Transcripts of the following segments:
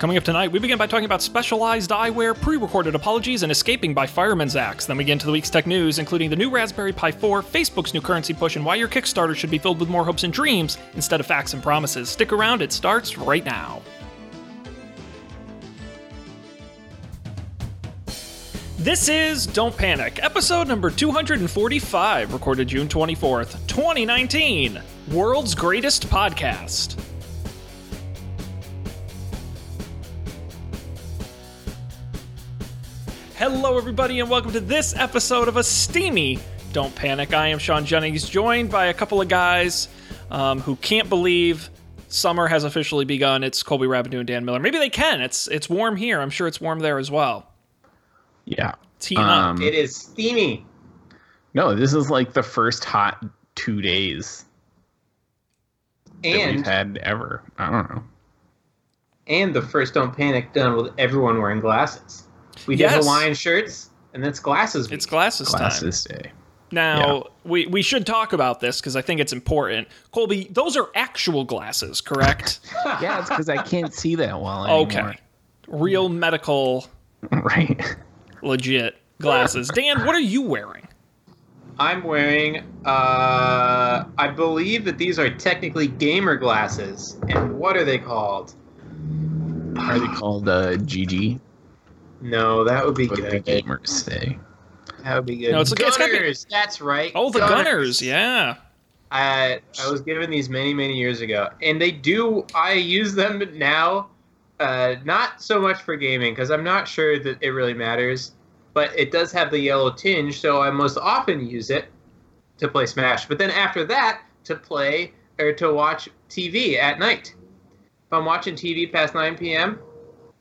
Coming up tonight, we begin by talking about specialized eyewear, pre recorded apologies, and escaping by fireman's axe. Then we get into the week's tech news, including the new Raspberry Pi 4, Facebook's new currency push, and why your Kickstarter should be filled with more hopes and dreams instead of facts and promises. Stick around, it starts right now. This is Don't Panic, episode number 245, recorded June 24th, 2019. World's greatest podcast. Hello, everybody, and welcome to this episode of a steamy Don't Panic. I am Sean Jennings, joined by a couple of guys um, who can't believe summer has officially begun. It's Colby Rabideau and Dan Miller. Maybe they can. It's it's warm here. I'm sure it's warm there as well. Yeah. It's heating up. Um, It is steamy. No, this is like the first hot two days that we've had ever. I don't know. and the first Don't Panic done with everyone wearing glasses. We did Yes. Hawaiian shirts, and that's glasses. week. It's glasses, time. Glasses day. Now, we, we should talk about this because I think it's important. Colby, those are actual glasses, correct? Yeah, it's because I can't see that well anymore. okay. Real medical, Right. legit glasses. Dan, what are you wearing? I'm wearing. Uh, I believe that these are technically gamer glasses. And what are they called? Are they called uh, GG? No, that would be What the good. gamers say. That would be good. No, it's- it's gotta be- Gunnars. That's right. Oh, the Gunnars. Yeah. I I was given these many many years ago, and they do. I use them now, uh, not so much for gaming because I'm not sure that it really matters, but it does have the yellow tinge, so I most often use it to play Smash. But then after that, to play or to watch TV at night. If I'm watching TV past 9 p.m.,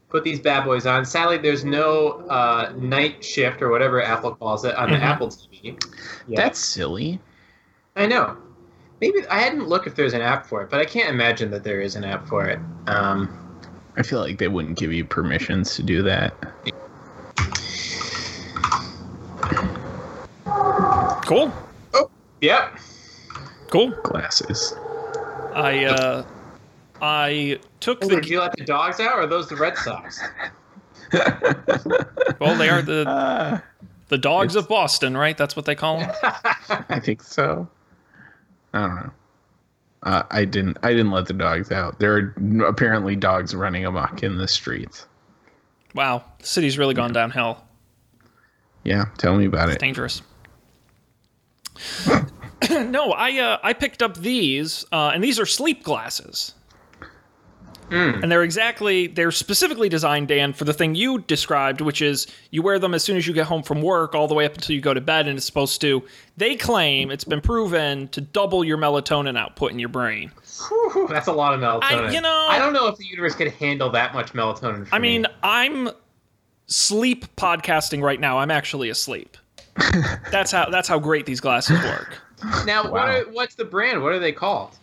put these bad boys on. Sadly, there's no uh, night shift or whatever Apple calls it on Mhm. the Apple TV. Yeah. That's silly. I know. Maybe I hadn't looked if there's an app for it, but I can't imagine that there is an app for it. Um, I feel like they wouldn't give you permissions to do that. Cool. Oh, yep. Cool. Glasses. I uh I took Oh, the did you let the dogs out, or are those the Red Sox? well, they are the Uh, the dogs it's- of Boston, right? That's what they call them. I think so. I don't know. Uh, I didn't. I didn't let the dogs out. There are apparently dogs running amok in the streets. Wow, the city's really gone downhill. Yeah, tell me about It's it. dangerous. no, I uh, I picked up these, uh, and these are sleep glasses. Mm. And they're exactly they're specifically designed, Dan, for the thing you described, which is you wear them as soon as you get home from work, all the way up until you go to bed, and it's supposed to. They claim it's been proven to double your melatonin output in your brain. Whew, That's a lot of melatonin. I- you know- I don't know if the universe could handle that much melatonin. For I mean, me. I'm sleep podcasting right now. I'm actually asleep. that's how that's how great these glasses work. now what are, what's the brand? What are they called?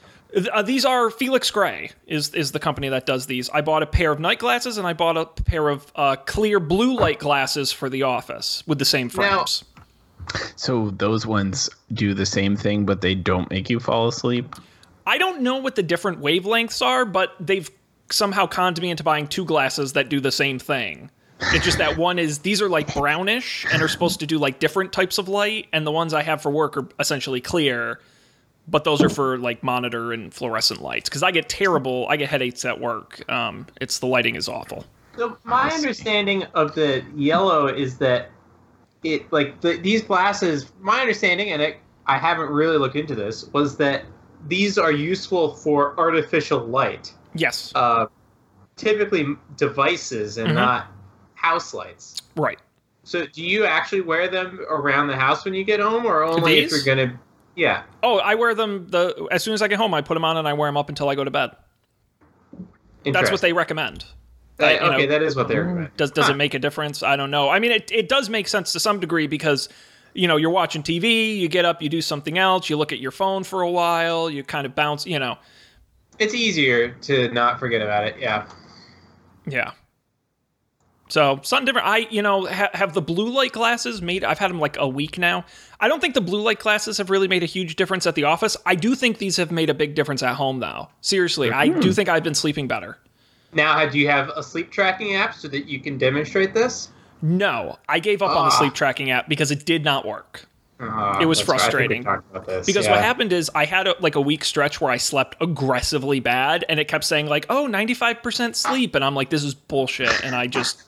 Uh, these are Felix Gray is is the company that does these. I bought a pair of night glasses and I bought a pair of uh, clear blue light glasses for the office with the same Now- frames. So those ones do the same thing, but they don't make you fall asleep. I don't know what the different wavelengths are, but they've somehow conned me into buying two glasses that do the same thing. It's just that one is these are like brownish and are supposed to do like different types of light, and the ones I have for work are essentially clear, but those are for like monitor and fluorescent lights. Because I get terrible, I get headaches at work. Um, it's the lighting is awful. So my understanding of the yellow is that it like the, these glasses. My understanding, and it, I haven't really looked into this, was that these are useful for artificial light, Yes, uh, typically devices and Mhm. not house lights. right. So do you actually wear them around the house when you get home, or only if you're gonna? Yeah. Oh, I wear them the as soon as I get home. I put them on and I wear them up until I go to bed. That's what they recommend. That, I- okay, know- that is what they mm-hmm. recommend. Does does Huh. it make a difference? I don't know. I mean, it it does make sense to some degree because you know you're watching TV, you get up, you do something else, you look at your phone for a while, you kind of bounce. You know, It's easier to not forget about it. Yeah. yeah. So something different. I you know ha- have the blue light glasses made. I've had them like a week now. I don't think the blue light glasses have really made a huge difference at the office. I do think these have made a big difference at home though. Seriously, I do think I've been sleeping better. Now, do you have a sleep tracking app so that you can demonstrate this? No, I gave up on the Ah. sleep tracking app because it did not work. Uh, It was that's right. I think we frustrating. this, Because yeah. what happened is I had a, like a week stretch where I slept aggressively bad, and it kept saying like, "Oh, 95% sleep," and I'm like, "This is bullshit," and I just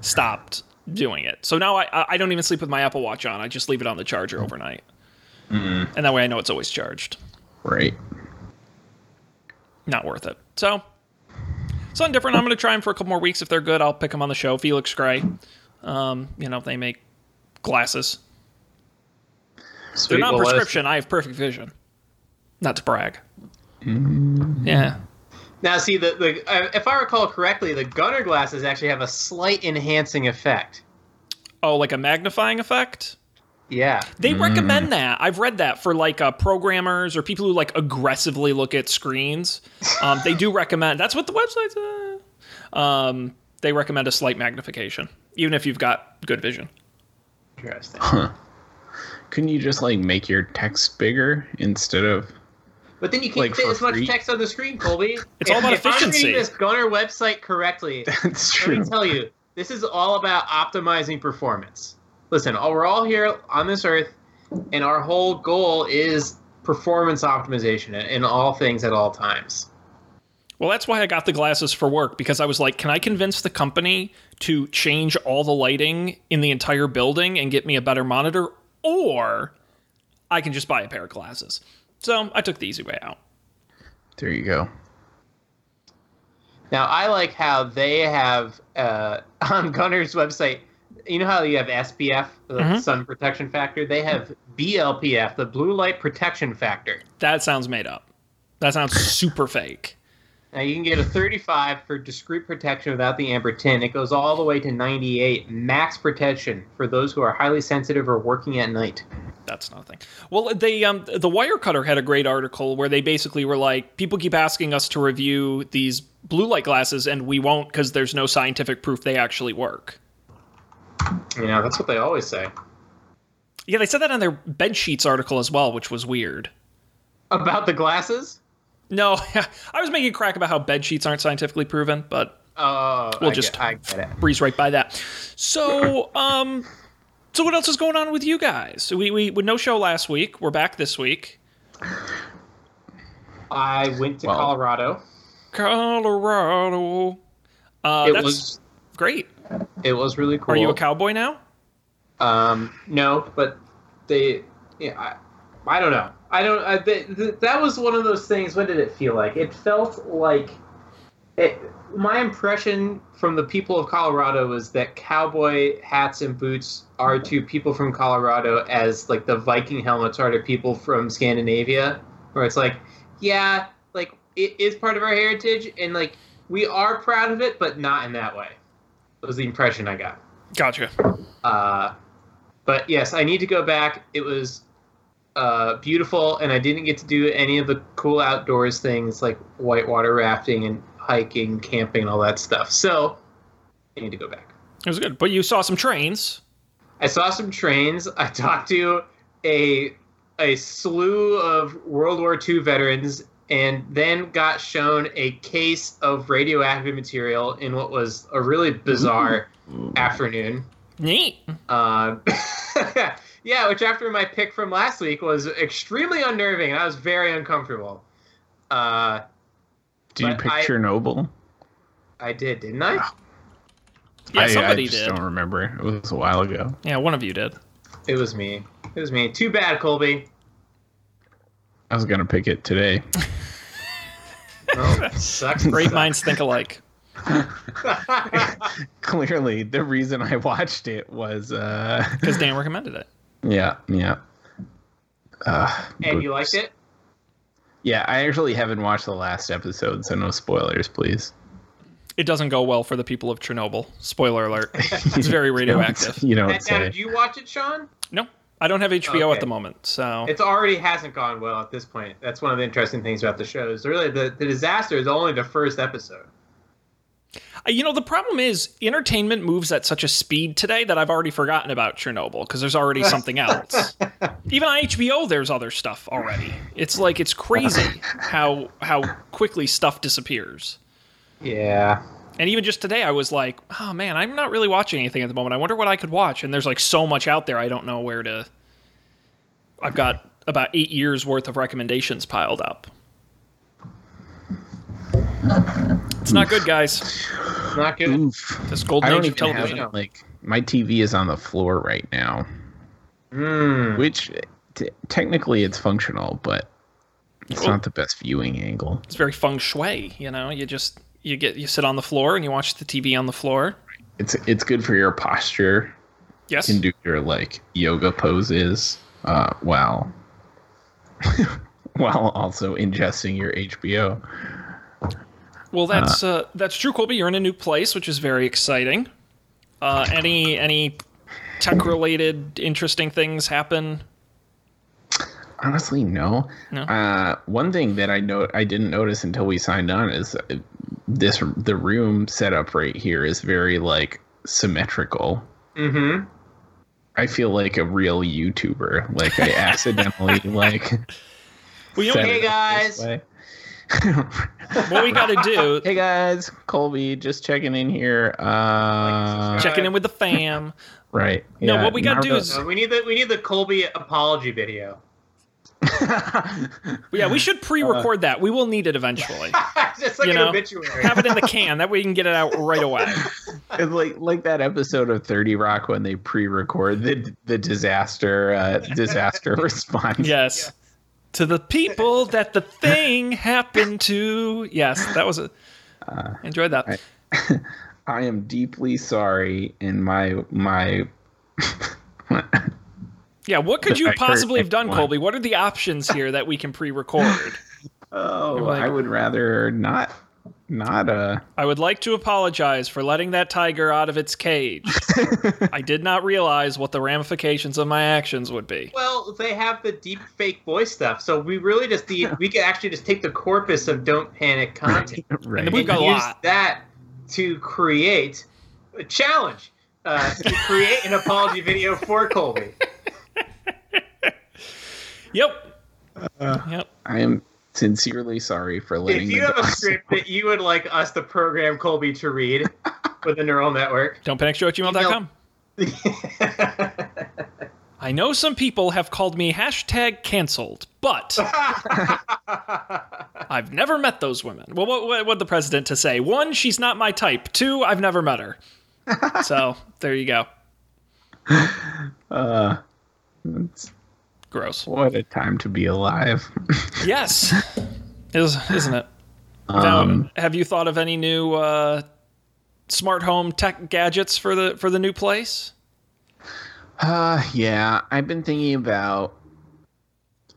stopped doing it. So now I I don't even sleep with my Apple Watch on. I just leave it on the charger overnight, and that way I know it's always charged. Right. Not worth it. So something different. I'm going to try them for a couple more weeks. If they're good, I'll pick them on the show. Felix Gray, um, you know, they make glasses. Sweet, They're not well, prescription. I have perfect vision. Not to brag. Mm. Yeah. Now, see, the, the uh, if I recall correctly, the Gunnar glasses actually have a slight enhancing effect. Oh, like a magnifying effect? Yeah. They recommend that. I've read that for like uh, programmers or people who like aggressively look at screens. Um, they do recommend. That's what the website says. Um, they recommend a slight magnification, even if you've got good vision. Interesting. Couldn't you just like make your text bigger instead of But then you can't Like, fit as much free? text on the screen, Colby. It's all about if I'm reading this Gunnar website correctly, That's true. let me true. tell you, this is all about optimizing performance. Listen, all- we're all here on this earth, and our whole goal is performance optimization in- in all things at all times. Well, that's why I got the glasses for work because I was like, can I convince the company to change all the lighting in the entire building and get me a better monitor? Or I can just buy a pair of glasses. So I took the easy way out. There you go. Now, I like how they have uh, on Gunnar's website. You know how you have SPF, the Mhm. sun protection factor. They have BLPF, the blue light protection factor. That sounds made up. That sounds super fake. Now you can get a 35 for discrete protection without the amber tint. It goes all the way to 98 max protection for those who are highly sensitive or working at night. That's nothing. Well, they um the Wirecutter had a great article where they basically were like, people keep asking us to review these blue light glasses, and we won't because there's no scientific proof they actually work. You know, that's what they always say. Yeah, they said that on their bed sheets article as well, which was weird. About the glasses? No, I was making a crack about how bed sheets aren't scientifically proven, but Oh, We'll I just- get, I get it. breeze right by that. So, um, so what else is going on with you guys? We we with no show last week. We're back this week. I went to Well- Colorado. Colorado. Uh, it that's was great. it was really cool. Are you a cowboy now? Um, no, but they, yeah, I, don't know. I don't. I, they, th- that was one of those things. What did it feel like? It felt like, it, my impression from the people of Colorado was that cowboy hats and boots are to people from Colorado as like the Viking helmets are to people from Scandinavia, where it's like, yeah, like it is part of our heritage, and like we are proud of it, but not in that way. Was the impression I got. Gotcha. Uh, but yes, I need to go back. It was uh, beautiful, and I didn't get to do any of the cool outdoors things like whitewater rafting and hiking, camping, and all that stuff. So I need to go back. It was good, but you saw some trains. I saw some trains. I talked to a a slew of World War II veterans, and then got shown a case of radioactive material in what was a really bizarre afternoon. Neat. Um, yeah, which after my pick from last week was extremely unnerving, I was very uncomfortable. Uh, Did you But pick I- Chernobyl? I did, didn't I? Yeah, I, somebody I just did. don't remember. It was a while ago. Yeah, one of you did. It was me. It was me. Too bad, Colby. I was gonna pick it today. Oh, sucks. Great minds think alike. Clearly, the reason I watched it was, uh, Because Dan recommended it. Yeah, yeah. Uh, and you liked it? Yeah, I actually haven't watched the last episode, so no spoilers, please. It doesn't go well for the people of Chernobyl. Spoiler alert. It's very radioactive. You don't And, now, did you watch it, Sean? No, I don't have HBO Okay. at the moment, so It already hasn't gone well at this point. That's one of the interesting things about the show. Is really the, the disaster is only the first episode. Uh, You know, the problem is entertainment moves at such a speed today that I've already forgotten about Chernobyl because there's already something else. Even on HBO, there's other stuff already. It's like it's crazy how how quickly stuff disappears. Yeah. And even just today, I was like, oh man, I'm not really watching anything at the moment. I wonder what I could watch. And there's like so much out there, I don't know where to. I've got about eight years worth of recommendations piled up. It's not good, guys. Not good. Oof. This I golden don't age of even television. have like my TV is on the floor right now, Mm. which t- technically it's functional, but it's Cool. not the best viewing angle. It's very feng shui. You know, you just you get you sit on the floor and you watch the TV on the floor. It's it's good for your posture. Yes. You can do your like yoga poses uh, while while also ingesting your HBO. Well, that's uh, that's true, Colby. You're in a new place, which is very exciting. Uh, any any tech related interesting things happen? Honestly, no. No? Uh, one thing that I know I didn't notice until we signed on is uh, this the room setup right here is very like symmetrical. Mm-hmm. I feel like a real YouTuber. Like I accidentally like. Well, you know, Hey, it this guys. Way. what we got to do? hey guys, Colby, just checking in here. Uh, Checking in with the fam. right. No, yeah, what we gotta do is- we need the we need the Colby apology video. Yeah, we should pre-record that. We will need it eventually. Just like You an know, obituary. Have it in the can. That way you can get it out right away. It's like like that episode of Thirty Rock when they pre-record the the disaster uh, disaster response. Yes. To the people that the thing happened to. Yes, that was a. Uh, enjoyed that. I- I am deeply sorry, in my my. Yeah, what could you I possibly have done. Colby? What are the options here that we can pre-record? oh, like- I would rather not not uh. I would like to apologize for letting that tiger out of its cage. I did not realize what the ramifications of my actions would be. Well, they have the deep fake voice stuff, so we really just need we could actually just take the corpus of Don't Panic content Right. we've got a use that to create a challenge. Uh, to create an apology video for Colby. Yep. yep. I am sincerely sorry for letting. If you the have a dogs- script that you would like us to program Colby to read with a neural network, Don't panic show at gmail.com. I know some people have called me hashtag cancelled, but I've never met those women. Well, what, what, what the president to say? One, she's not my type. Two, I've never met her. so there you go. Uh, it's- Gross. what a time to be alive. Yes, is isn't it? Now, Um, have you thought of any new uh, smart home tech gadgets for the for the new place? Uh, yeah, I've been thinking about.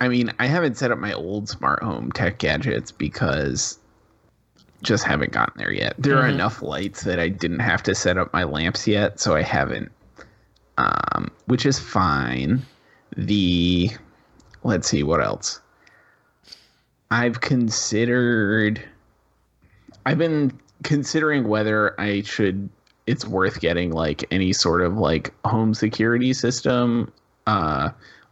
I mean, I haven't set up my old smart home tech gadgets because just haven't gotten there yet. There are Mhm. enough lights that I didn't have to set up my lamps yet, so I haven't. Um, which is fine. The let's see what else. I've considered. I've been considering whether I should it's worth getting like any sort of like home security system uh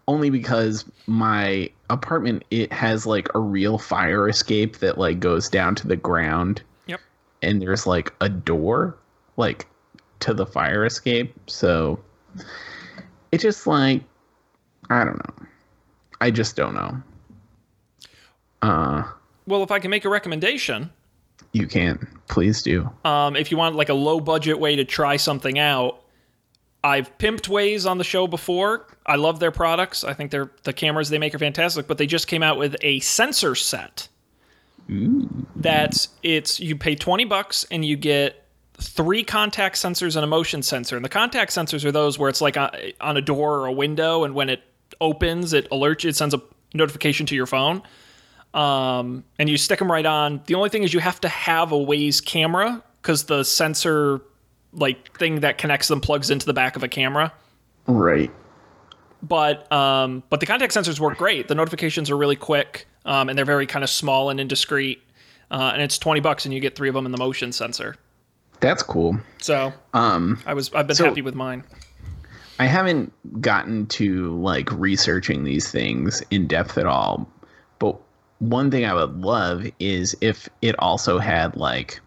only because my apartment it has like a real fire escape that like goes down to the ground Yep. and there's like a door like to the fire escape so it just like i don't know i just don't know uh Well, if I can make a recommendation, you can please do um, if you want like a low budget way to try something out, I've pimped Wyze on the show before. I love their products. I think they're the cameras they make are fantastic. But they just came out with a sensor set. That's it's you pay twenty bucks and you get three contact sensors and a motion sensor. And the contact sensors are those where it's like on, on a door or a window, and when it opens, it alerts you. It sends a notification to your phone um, and you stick them right on. The only thing is you have to have a Wyze camera because the sensor like thing that connects them plugs into the back of a camera. right But um, but the contact sensors work great. The notifications are really quick um, and they're very kind of small and indiscreet. Uh, and it's twenty bucks and you get three of them in the motion sensor. that's cool So um I was I've been So- happy with mine. I haven't gotten to like researching these things in depth at all. But one thing I would love is if it also had like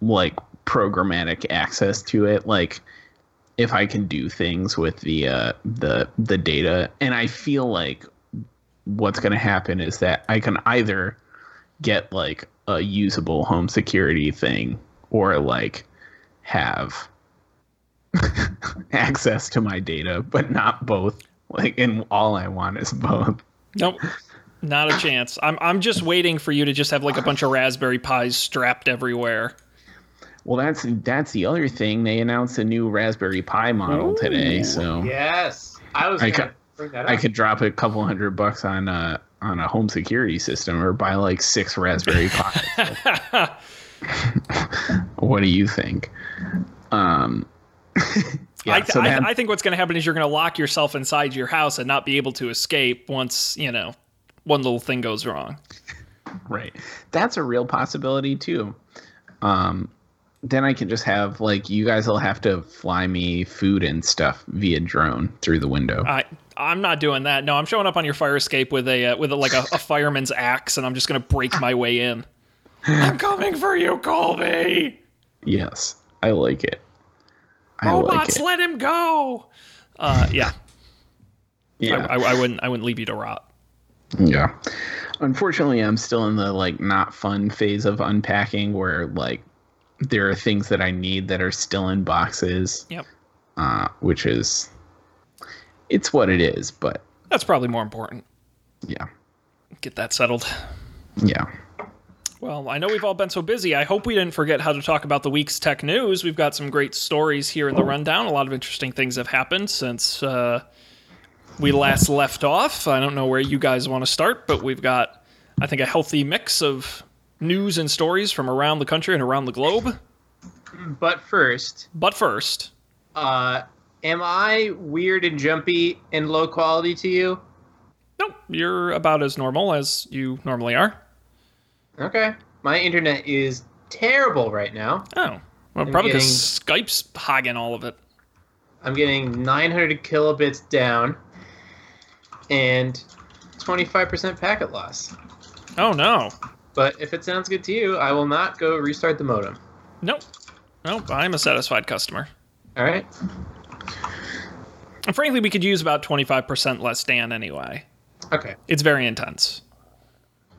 like programmatic access to it like if i can do things with the uh the the data and i feel like what's going to happen is that i can either get like a usable home security thing or like have access to my data but not both like and all i want is both Nope. Not a chance. I'm I'm just waiting for you to just have like a bunch of Raspberry Pis strapped everywhere. Well, that's that's the other thing. They announced a new Raspberry Pi model today, so Yes, I was I going to ca- bring that up. I could drop a couple hundred bucks on a on a home security system or buy like six Raspberry Pis. what do you think? Um, yeah, I, th- so I, I think what's going to happen is you're going to lock yourself inside your house and not be able to escape once you know one little thing goes wrong. right, that's a real possibility too. Um, then I can just have like you guys will have to fly me food and stuff via drone through the window. I I'm not doing that. No, I'm showing up on your fire escape with a uh, with a, like a, a fireman's axe, and I'm just going to break my way in. I'm coming for you, Colby. yes, I like it. I Robots, it. let him go. Uh, yeah, Yeah. I, I, I wouldn't I wouldn't leave you to rot. Yeah. Unfortunately, I'm still in the like not fun phase of unpacking where like there are things that I need that are still in boxes, Yep, uh, which is it's what it is, but that's probably more important. yeah. Get that settled. Yeah. Well, I know we've all been so busy. I hope we didn't forget how to talk about the week's tech news. We've got some great stories here in the rundown. A lot of interesting things have happened since uh, we last left off. I don't know where you guys want to start, but we've got, I think, a healthy mix of news and stories from around the country and around the globe. But first, But first, uh, am I weird and jumpy and low quality to you? nope, you're about as normal as you normally are. Okay. My internet is terrible right now. Oh, well, probably because Skype's hogging all of it. I'm getting 900 kilobits down and 25% packet loss. Oh no, But if it sounds good to you, I will not go restart the modem. nope, nope. I'm a satisfied customer. All right. And frankly, we could use about 25% less Dan anyway. Okay. It's very intense.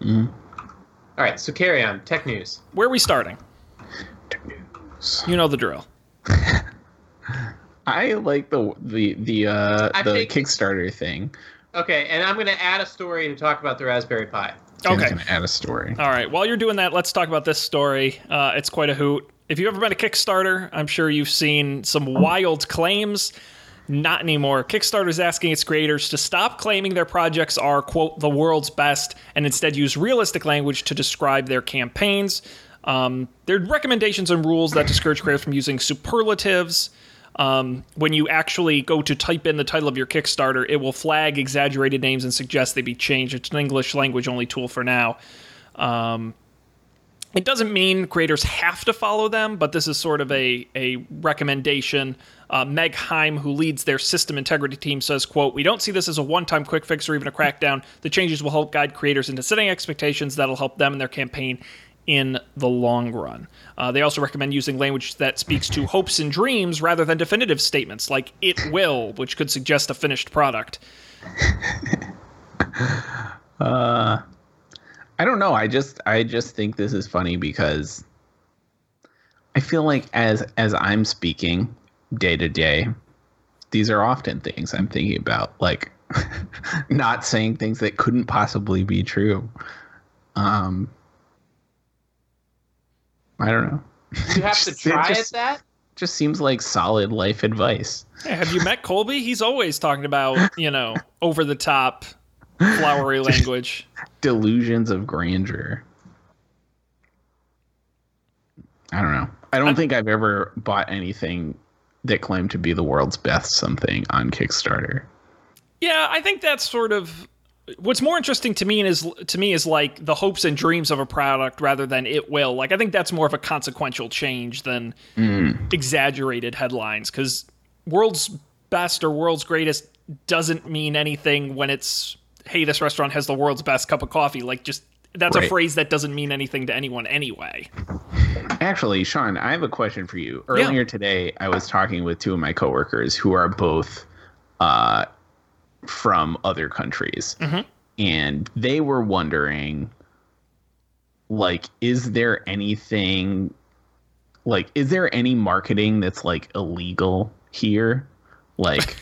Mm-hmm. All right. So carry on. Tech news. Where are we starting? Tech news. You know the drill. I like the the the uh I the think- Kickstarter thing. Okay, and I'm going to add a story to talk about the Raspberry Pi. Tim's Okay. gonna add a story. All right. While you're doing that, let's talk about this story. Uh, it's quite a hoot. If you've ever been a Kickstarter, I'm sure you've seen some wild claims. Not anymore. Kickstarter is asking its creators to stop claiming their projects are, quote, the world's best, and instead use realistic language to describe their campaigns. Um, there are recommendations and rules that discourage creators from using superlatives. Um, when you actually go to type in the title of your Kickstarter, it will flag exaggerated names and suggest they be changed. It's an English language only tool for now. Um, it doesn't mean creators have to follow them, but this is sort of a, a recommendation. Uh, Meg Heim, who leads their system integrity team, says, quote, We don't see this as a one-time quick fix or even a crackdown. The changes will help guide creators into setting expectations that'll help them and their campaign in the long run. Uh, they also recommend using language that speaks to hopes and dreams rather than definitive statements like it will, which could suggest a finished product. I don't know. I just I just think this is funny because I feel like as as I'm speaking day to day, these are often things I'm thinking about, like not saying things that couldn't possibly be true. Um, I don't know. You have to Just- it try just- at that? Just seems like solid life advice. Hey, have you met Colby? He's always talking about, you know, over the top, flowery language. Delusions of grandeur. I don't know. I don't think I've ever bought anything that claim to be the world's best something on Kickstarter. Yeah, I think that's sort of what's more interesting to me is to me is like the hopes and dreams of a product rather than it will. Like I think that's more of a consequential change than mm. exaggerated headlines cuz world's best or world's greatest doesn't mean anything when it's hey this restaurant has the world's best cup of coffee like just that's a phrase that doesn't mean anything to anyone anyway. Actually, Sean, I have a question for you. Earlier today, I was talking with two of my coworkers who are both uh, from other countries, Mhm. and they were wondering, like, is there anything, like, is there any marketing that's like illegal here? Like,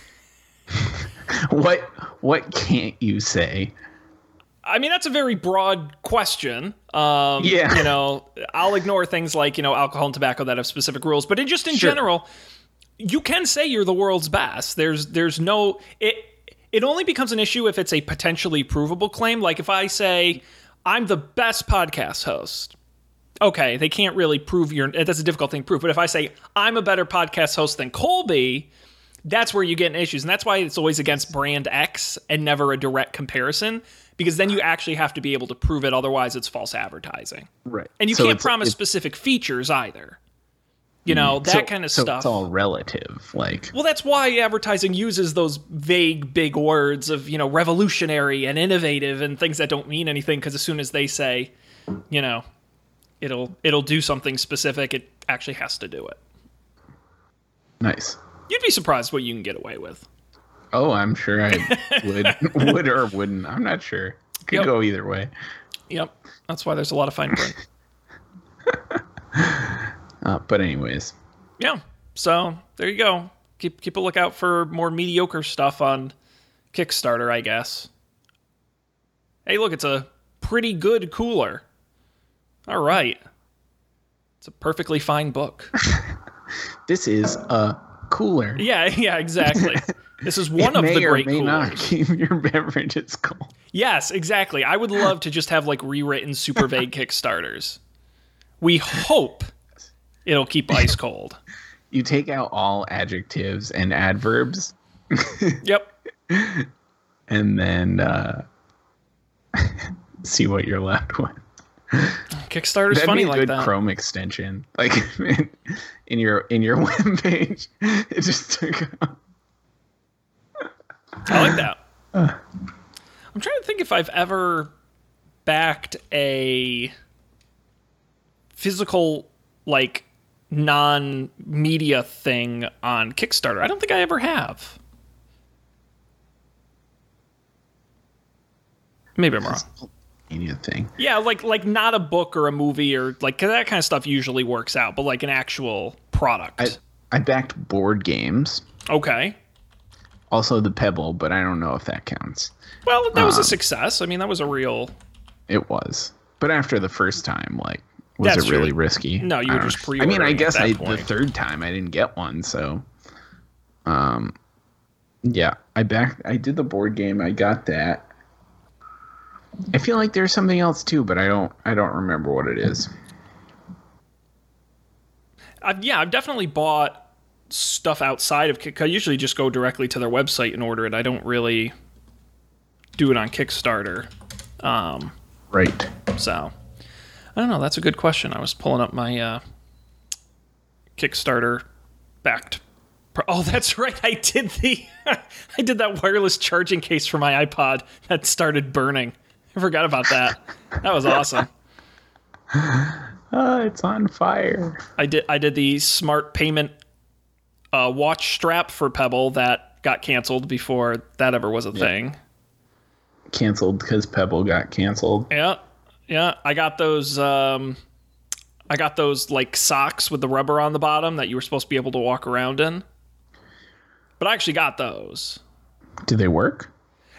what what can't you say? I mean, that's a very broad question. Um, Yeah. You know, I'll ignore things like, you know, alcohol and tobacco that have specific rules, but in, just in Sure. general, you can say you're the world's best. There's, there's no, it, it only becomes an issue if it's a potentially provable claim. Like if I say, I'm the best podcast host. Okay, they can't really prove you're, that's a difficult thing to prove. But if I say, I'm a better podcast host than Colby, that's where you get in issues. And that's why it's always against brand X and never a direct comparison, because then you actually have to be able to prove it. Otherwise, it's false advertising. Right. And you So can't promise specific features either. You know, mm. that so- kind of so stuff. It's all relative. Like, well, that's why advertising uses those vague, big words of, you know, revolutionary and innovative and things that don't mean anything. Because as soon as they say, you know, it'll it'll do something specific, it actually has to do it. nice. You'd be surprised what you can get away with. Oh, I'm sure I would, would or wouldn't. I'm not sure. Could Yep. go either way. Yep, that's why there's a lot of fine print. Uh, but anyways, yeah. So there you go. Keep keep a lookout for more mediocre stuff on Kickstarter, I guess. Hey, look, it's a pretty good cooler. All right. It's a perfectly fine book. this is a cooler. Yeah, yeah, exactly. This is one It of the great may not keep your beverages cold. Yes, exactly. I would love to just have like rewritten super vague Kickstarters. We hope it'll keep ice cold. You take out all adjectives and adverbs, Yep. and then uh, see what you're left with. Kickstarter's That'd funny be a like good that. Chrome extension. Like in your in your web page, it just took out. I like that. I'm trying to think if I've ever backed a physical, like, non media thing on Kickstarter. I don't think I ever have. Maybe I'm wrong. Media thing. Yeah, like like not a book or a movie or like 'cause that kind of stuff usually works out, but like an actual product. I I backed board games. okay. Also the Pebble, but I don't know if that counts. Well, that Um, was a success. I mean, that was a real. It was, but after the first time, like, was That's it really true. risky? No, you were just pre. I mean, I guess I the third time I didn't get one, so, um, yeah, I backed. I did the board game. I got that. I feel like there's something else too, but I don't. I don't remember what it is. I've, yeah, I've definitely bought stuff outside of Kick. I usually just go directly to their website and order it. I don't really do it on Kickstarter. Um, Right. so I don't know. That's a good question. I was pulling up my uh, Kickstarter backed. pro- Oh, that's right. I did the I did that wireless charging case for my iPod that started burning. I forgot about that. That was awesome. Uh, it's on fire. I did I did the smart payment uh, watch strap for Pebble that got canceled before that ever was a thing. Canceled because Pebble got canceled. Yeah, yeah. I got those. Um, I got those like socks with the rubber on the bottom that you were supposed to be able to walk around in. But I actually got those. Do they work?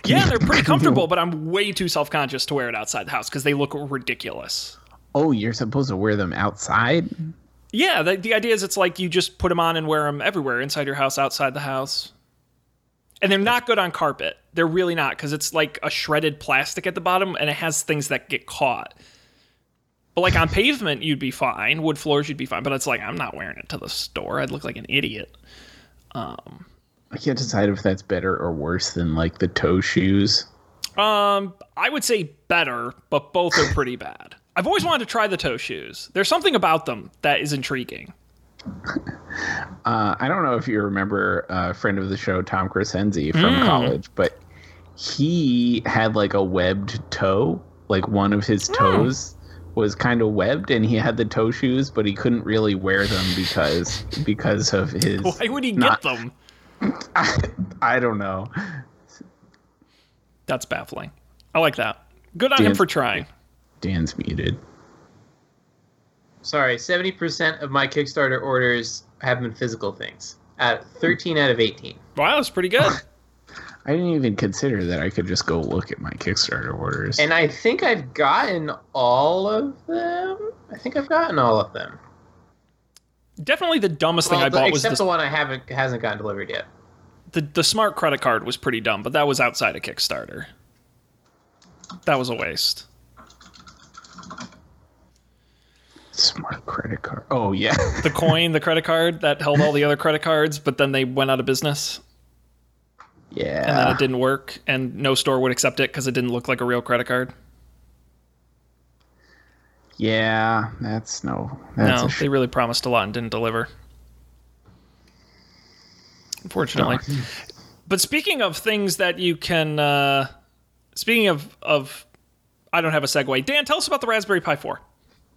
Yeah, they're pretty comfortable, but I'm way too self conscious to wear it outside the house because they look ridiculous. Oh, you're supposed to wear them outside. Yeah, the, the idea is it's like you just put them on and wear them everywhere inside your house, outside the house. And they're not good on carpet. They're really not because it's like a shredded plastic at the bottom and it has things that get caught. But like on pavement, you'd be fine. Wood floors, you'd be fine. But it's like, I'm not wearing it to the store. I'd look like an idiot. Um, I can't decide if that's better or worse than like the toe shoes. Um, I would say better, but both are pretty bad. I've always wanted to try the toe shoes. There's something about them that is intriguing. Uh, I don't know if you remember a friend of the show, Tom Crescenzi from Mm. college, but he had like a webbed toe. Like one of his Hmm. toes was kind of webbed and he had the toe shoes, but he couldn't really wear them because because of his. Why would he not- get them? I, I don't know. That's baffling. I like that. Good on him for trying. Dan's muted. Sorry, seventy percent of my Kickstarter orders have been physical things. At thirteen out of eighteen. Wow, that's pretty good. I didn't even consider that I could just go look at my Kickstarter orders. And I think I've gotten all of them. I think I've gotten all of them. Definitely the dumbest thing I the- bought was except the, the one I haven't hasn't gotten delivered yet. the the smart credit card was pretty dumb, but that was outside of Kickstarter. That was a waste. Smart credit card. Oh yeah. The coin, the credit card that held all the other credit cards, but then they went out of business Yeah. and then it didn't work, and no store would accept it because it didn't look like a real credit card. Yeah. That's no. That's no, sh- they really promised a lot and didn't deliver. Unfortunately. But speaking of things that you can, uh, speaking of of, I don't have a segue. Dan, tell us about the Raspberry Pi 4.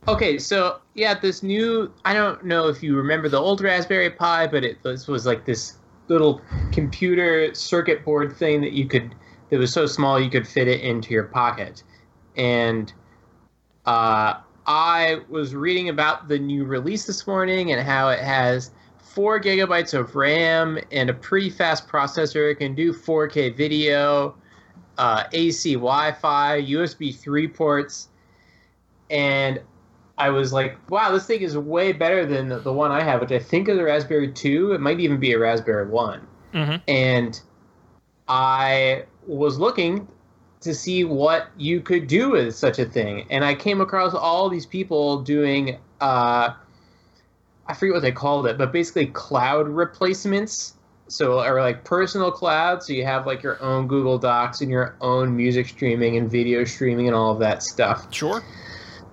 Okay, so yeah, this new I don't know if you remember the old Raspberry Pi, but it was, was like this little computer circuit board thing that you could that was so small you could fit it into your pocket. And uh, I was reading about the new release this morning and how it has four gigabytes of RAM and a pretty fast processor. It can do 4K video, uh, AC Wi-Fi, USB 3 ports, and I was like, wow, this thing is way better than the, the one I have, which I think is a Raspberry 2. It might even be a Raspberry one Mhm. And I was looking to see what you could do with such a thing. And I came across all these people doing, uh, I forget what they called it, but basically cloud replacements. So, or like personal cloud. So you have like your own Google Docs and your own music streaming and video streaming and all of that stuff. Sure.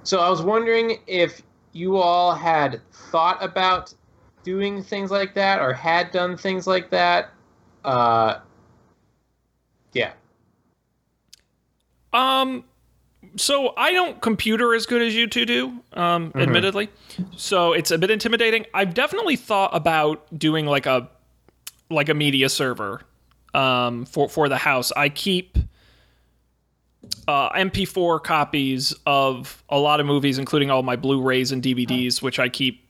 So I was wondering if you all had thought about doing things like that or had done things like that. Uh, yeah. Um, so I don't computer as good as you two do, um, admittedly. So it's a bit intimidating. I've definitely thought about doing like a like a media server um, for for the house. I keep uh, MP4 copies of a lot of movies, including all my Blu-rays and DVDs, which I keep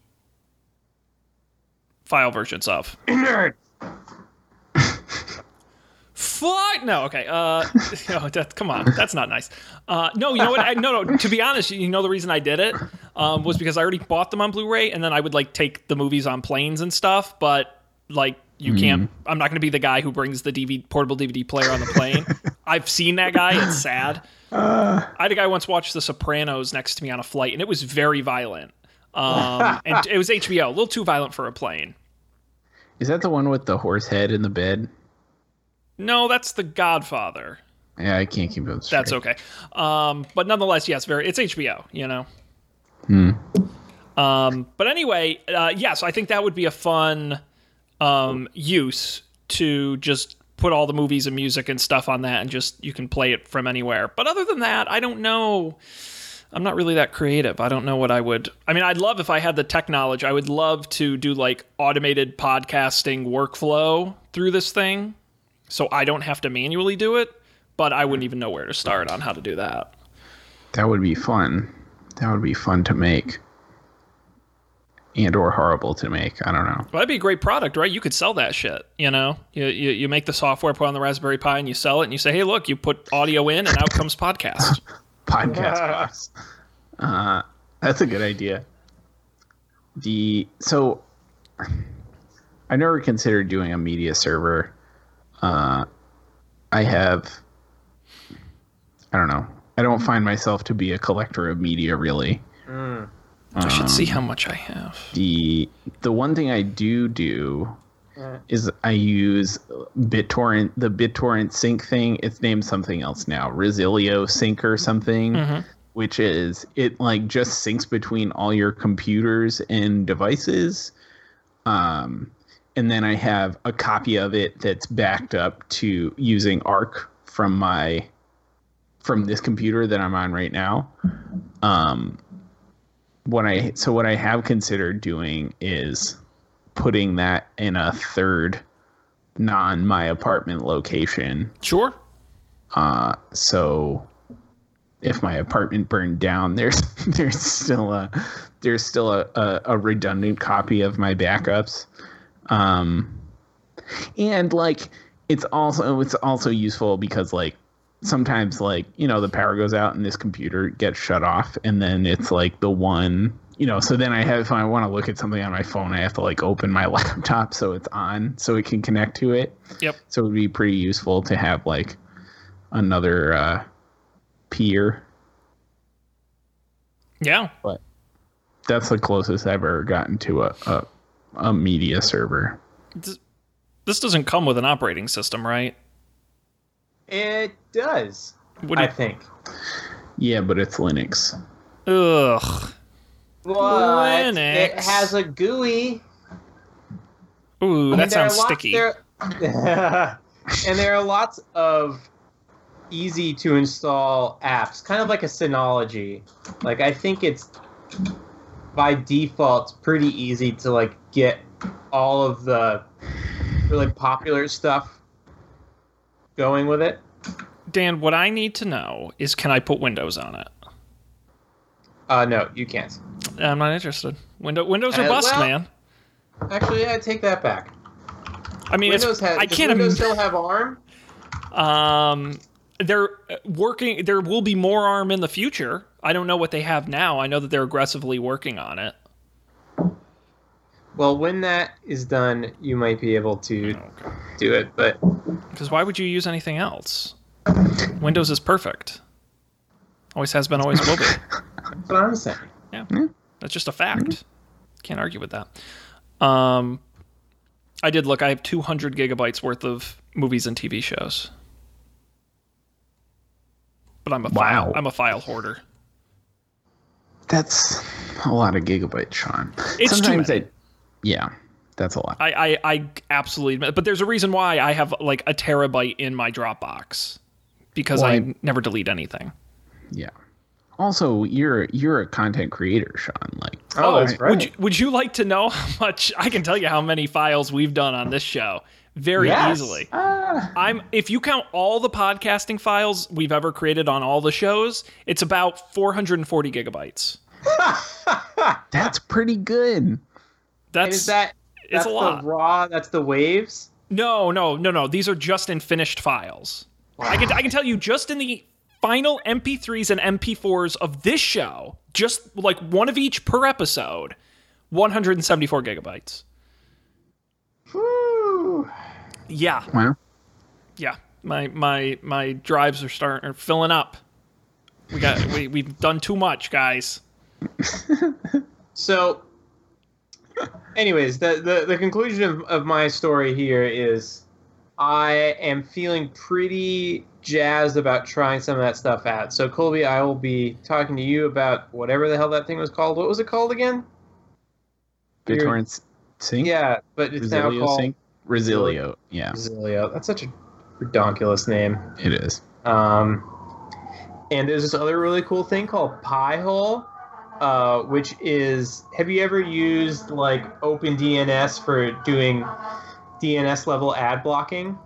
file versions of. Nerd. Fuck no. Okay. Uh, no, that, come on. That's not nice. Uh, no, you know what? I, no, no. To be honest, you know the reason I did it um, was because I already bought them on Blu-ray, and then I would like take the movies on planes and stuff. But like, you can't. I'm not going to be the guy who brings the DVD portable DVD player on the plane. I've seen that guy. It's sad. I had a guy once watch The Sopranos next to me on a flight, and it was very violent. Um, and it was HBO, a little too violent for a plane. Is that the one with the horse head in the bed? No, that's The Godfather. Yeah, I can't keep it. Straight. That's okay. Um, but nonetheless, yes, very. It's HBO. You know. Hmm. Um, but anyway, uh, yes, I think that would be a fun um, use to just put all the movies and music and stuff on that, and just you can play it from anywhere. But other than that, I don't know. I'm not really that creative. I don't know what I would. I mean, I'd love if I had the tech knowledge. I would love to do like automated podcasting workflow through this thing, so I don't have to manually do it. But I wouldn't even know where to start on how to do that. That would be fun. That would be fun to make. And or horrible to make. I don't know. Well, that'd be a great product, right? You could sell that shit. You know, you, you you make the software, put on the Raspberry Pi, and you sell it, and you say, "Hey, look, you put audio in, and out comes podcast." Podcast box. Uh, that's a good idea. The so I never considered doing a media server. Uh, I have. I don't know. I don't find myself to be a collector of media really. I should see how much I have. the the one thing I do do is I use BitTorrent, the BitTorrent sync thing. It's named something else now, Resilio Sync or something, which is it like just syncs between all your computers and devices. Um, and then I have a copy of it that's backed up to using Arq from my from this computer that I'm on right now. Um, what I so what I have considered doing is putting that in a third non my apartment location. Sure. Uh so if my apartment burned down, there's there's still a there's still a, a, a redundant copy of my backups. Um and like it's also it's also useful because like sometimes like you know the power goes out and this computer gets shut off and then it's like the one you know so then i have if i want to look at something on my phone i have to like open my laptop so it's on so it can connect to it Yep. so it would be pretty useful to have like another uh peer Yeah. but that's the closest i've ever gotten to a a, a media server This doesn't come with an operating system, right? It does. What do I you, think. yeah but it's linux ugh. What? It has a GUI. Ooh, that there sounds lots- sticky. there- and there are lots of easy to install apps, kind of like a Synology. Like I think it's by default it's pretty easy to like get all of the really popular stuff going with it. Dan, what I need to know is can I put Windows on it? Uh, no, you can't. I'm not interested. Window, Windows are Uh, bust, well- man. Actually, I take that back. I mean, Windows has. I can't. Windows still have ARM? um, they're uh, working. There will be more ARM in the future. I don't know what they have now. I know that they're aggressively working on it. Well, when that is done, you might be able to do it. But Because why would you use anything else? Windows is perfect. Always has been, always will be. that's what I'm saying. Yeah, that's just a fact. Can't argue with that. Um, I did look. I have 200 gigabytes worth of movies and TV shows. But I'm a Wow. file. I'm a file hoarder. That's a lot of gigabytes sean It's too sometimes many. i yeah that's a lot I, I, I absolutely admit, but there's a reason why I have like a terabyte in my Dropbox because I Why? never delete anything. Yeah. Also, you're you're a content creator, Sean. Like, Oh, that's oh, right. Would you, would you like to know how much? I can tell you how many files we've done on this show very Yes. easily. Ah. I'm if you count all the podcasting files we've ever created on all the shows, it's about 440 gigabytes. that's pretty good. That's is that it's that's a lot. the raw? That's the waves. No, no, no, no. These are just in finished files. I can I can tell you just in the final MP3s and MP4s of this show, just like one of each per episode, 174 gigabytes. Whew. Yeah, Wow. yeah. My my my drives are starting are filling up. We got we we've done too much, guys. So, anyways, the, the, the conclusion of, of my story here is I am feeling pretty jazzed about trying some of that stuff out. So, Colby, I will be talking to you about whatever the hell that thing was called. What was it called again? BitTorrent Sync. Yeah, but it's now Resilio called Sync. Resilio. Yeah, Zilio. That's such a redonkulous name. it is. Um, and there's this other really cool thing called Pi-hole, uh, which is have you ever used like OpenDNS for doing DNS level ad blocking?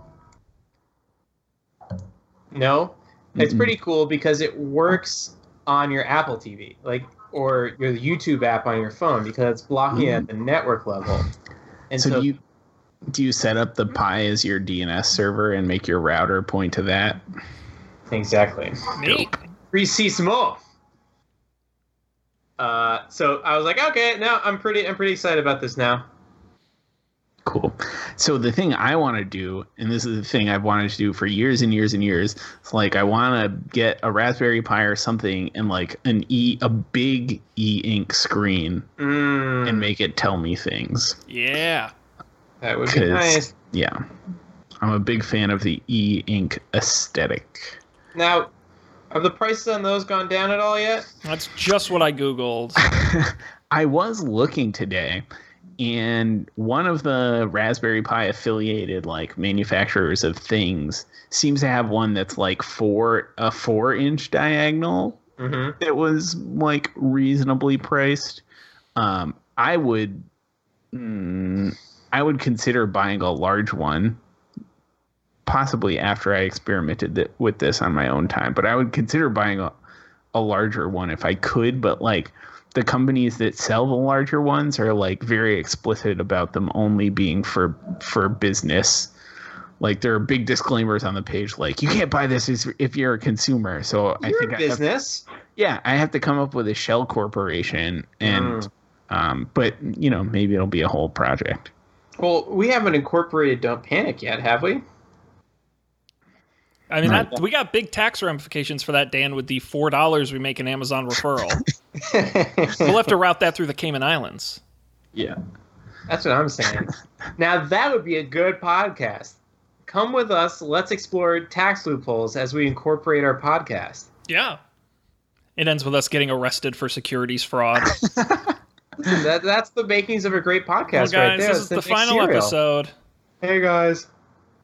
No, it's Mm-mm. pretty cool because it works on your Apple TV, like or your YouTube app on your phone because it's blocking at the network level. And So, so, you do you set up the Pi as your DNS server and make your router point to that? exactly. Neat. Precisement. Uh, so I was like, okay, now I'm pretty, I'm pretty excited about this now. Cool. So the thing I want to do, and this is the thing I've wanted to do for years and years and years, it's like I want to get a Raspberry Pi or something and like an e a big e ink screen Mm, and make it tell me things. Yeah. That would be nice. Yeah. I'm a big fan of the e ink aesthetic. Now, have the prices on those gone down at all yet? That's just what I googled. I was looking today, and one of the Raspberry Pi affiliated like manufacturers of things seems to have one that's like four a four inch diagonal Mm-hmm. that was like reasonably priced. Um, I would, mm, I would consider buying a large one, possibly after I experimented th- with this on my own time. But I would consider buying a, a larger one if I could. But like the companies that sell the larger ones are like very explicit about them only being for for business. Like there are big disclaimers on the page, like you can't buy this if- you're a consumer. So I Your think I have business. yeah, I have to come up with a shell corporation, and Mm. um, but you know maybe it'll be a whole project. Well, we haven't incorporated Don't Panic yet, have we? I mean, that, we got big tax ramifications for that, Dan, with the four dollars we make in Amazon referral. we'll have to route that through the Cayman Islands. Yeah, That's what I'm saying. now that would be a good podcast. Come with us. Let's explore tax loopholes as we incorporate our podcast. Yeah. It ends with us getting arrested for securities fraud. Listen, that, that's the makings of a great well, podcast guys, right there. this is the next final serial. episode. Hey guys.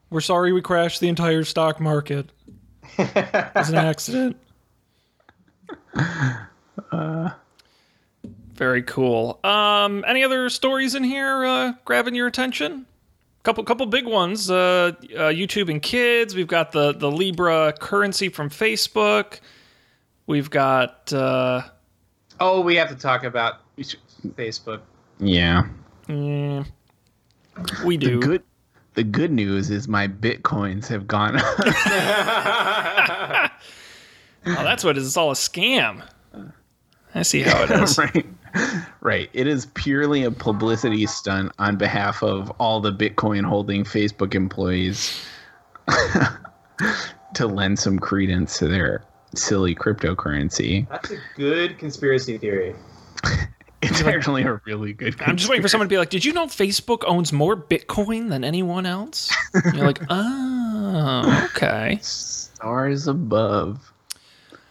We're sorry we crashed the entire stock market. It was an accident. Very cool. Um, any other stories in here uh, grabbing your attention? Couple, couple big ones. Uh, uh, YouTube and kids. We've got the the Libra currency from Facebook. We've got. Oh, we have to talk about Facebook. yeah. mm, we The do. good, the good news is my bitcoins have gone. up. Oh, that's what it is. It's all a scam. I see how it is. right, right. It is purely a publicity stunt on behalf of all the Bitcoin holding Facebook employees to lend some credence to their silly cryptocurrency. That's a good conspiracy theory. It's actually a really good. I'm just waiting for someone to be like, "Did you know Facebook owns more Bitcoin than anyone else?" And you're like, "Oh, okay." stars above.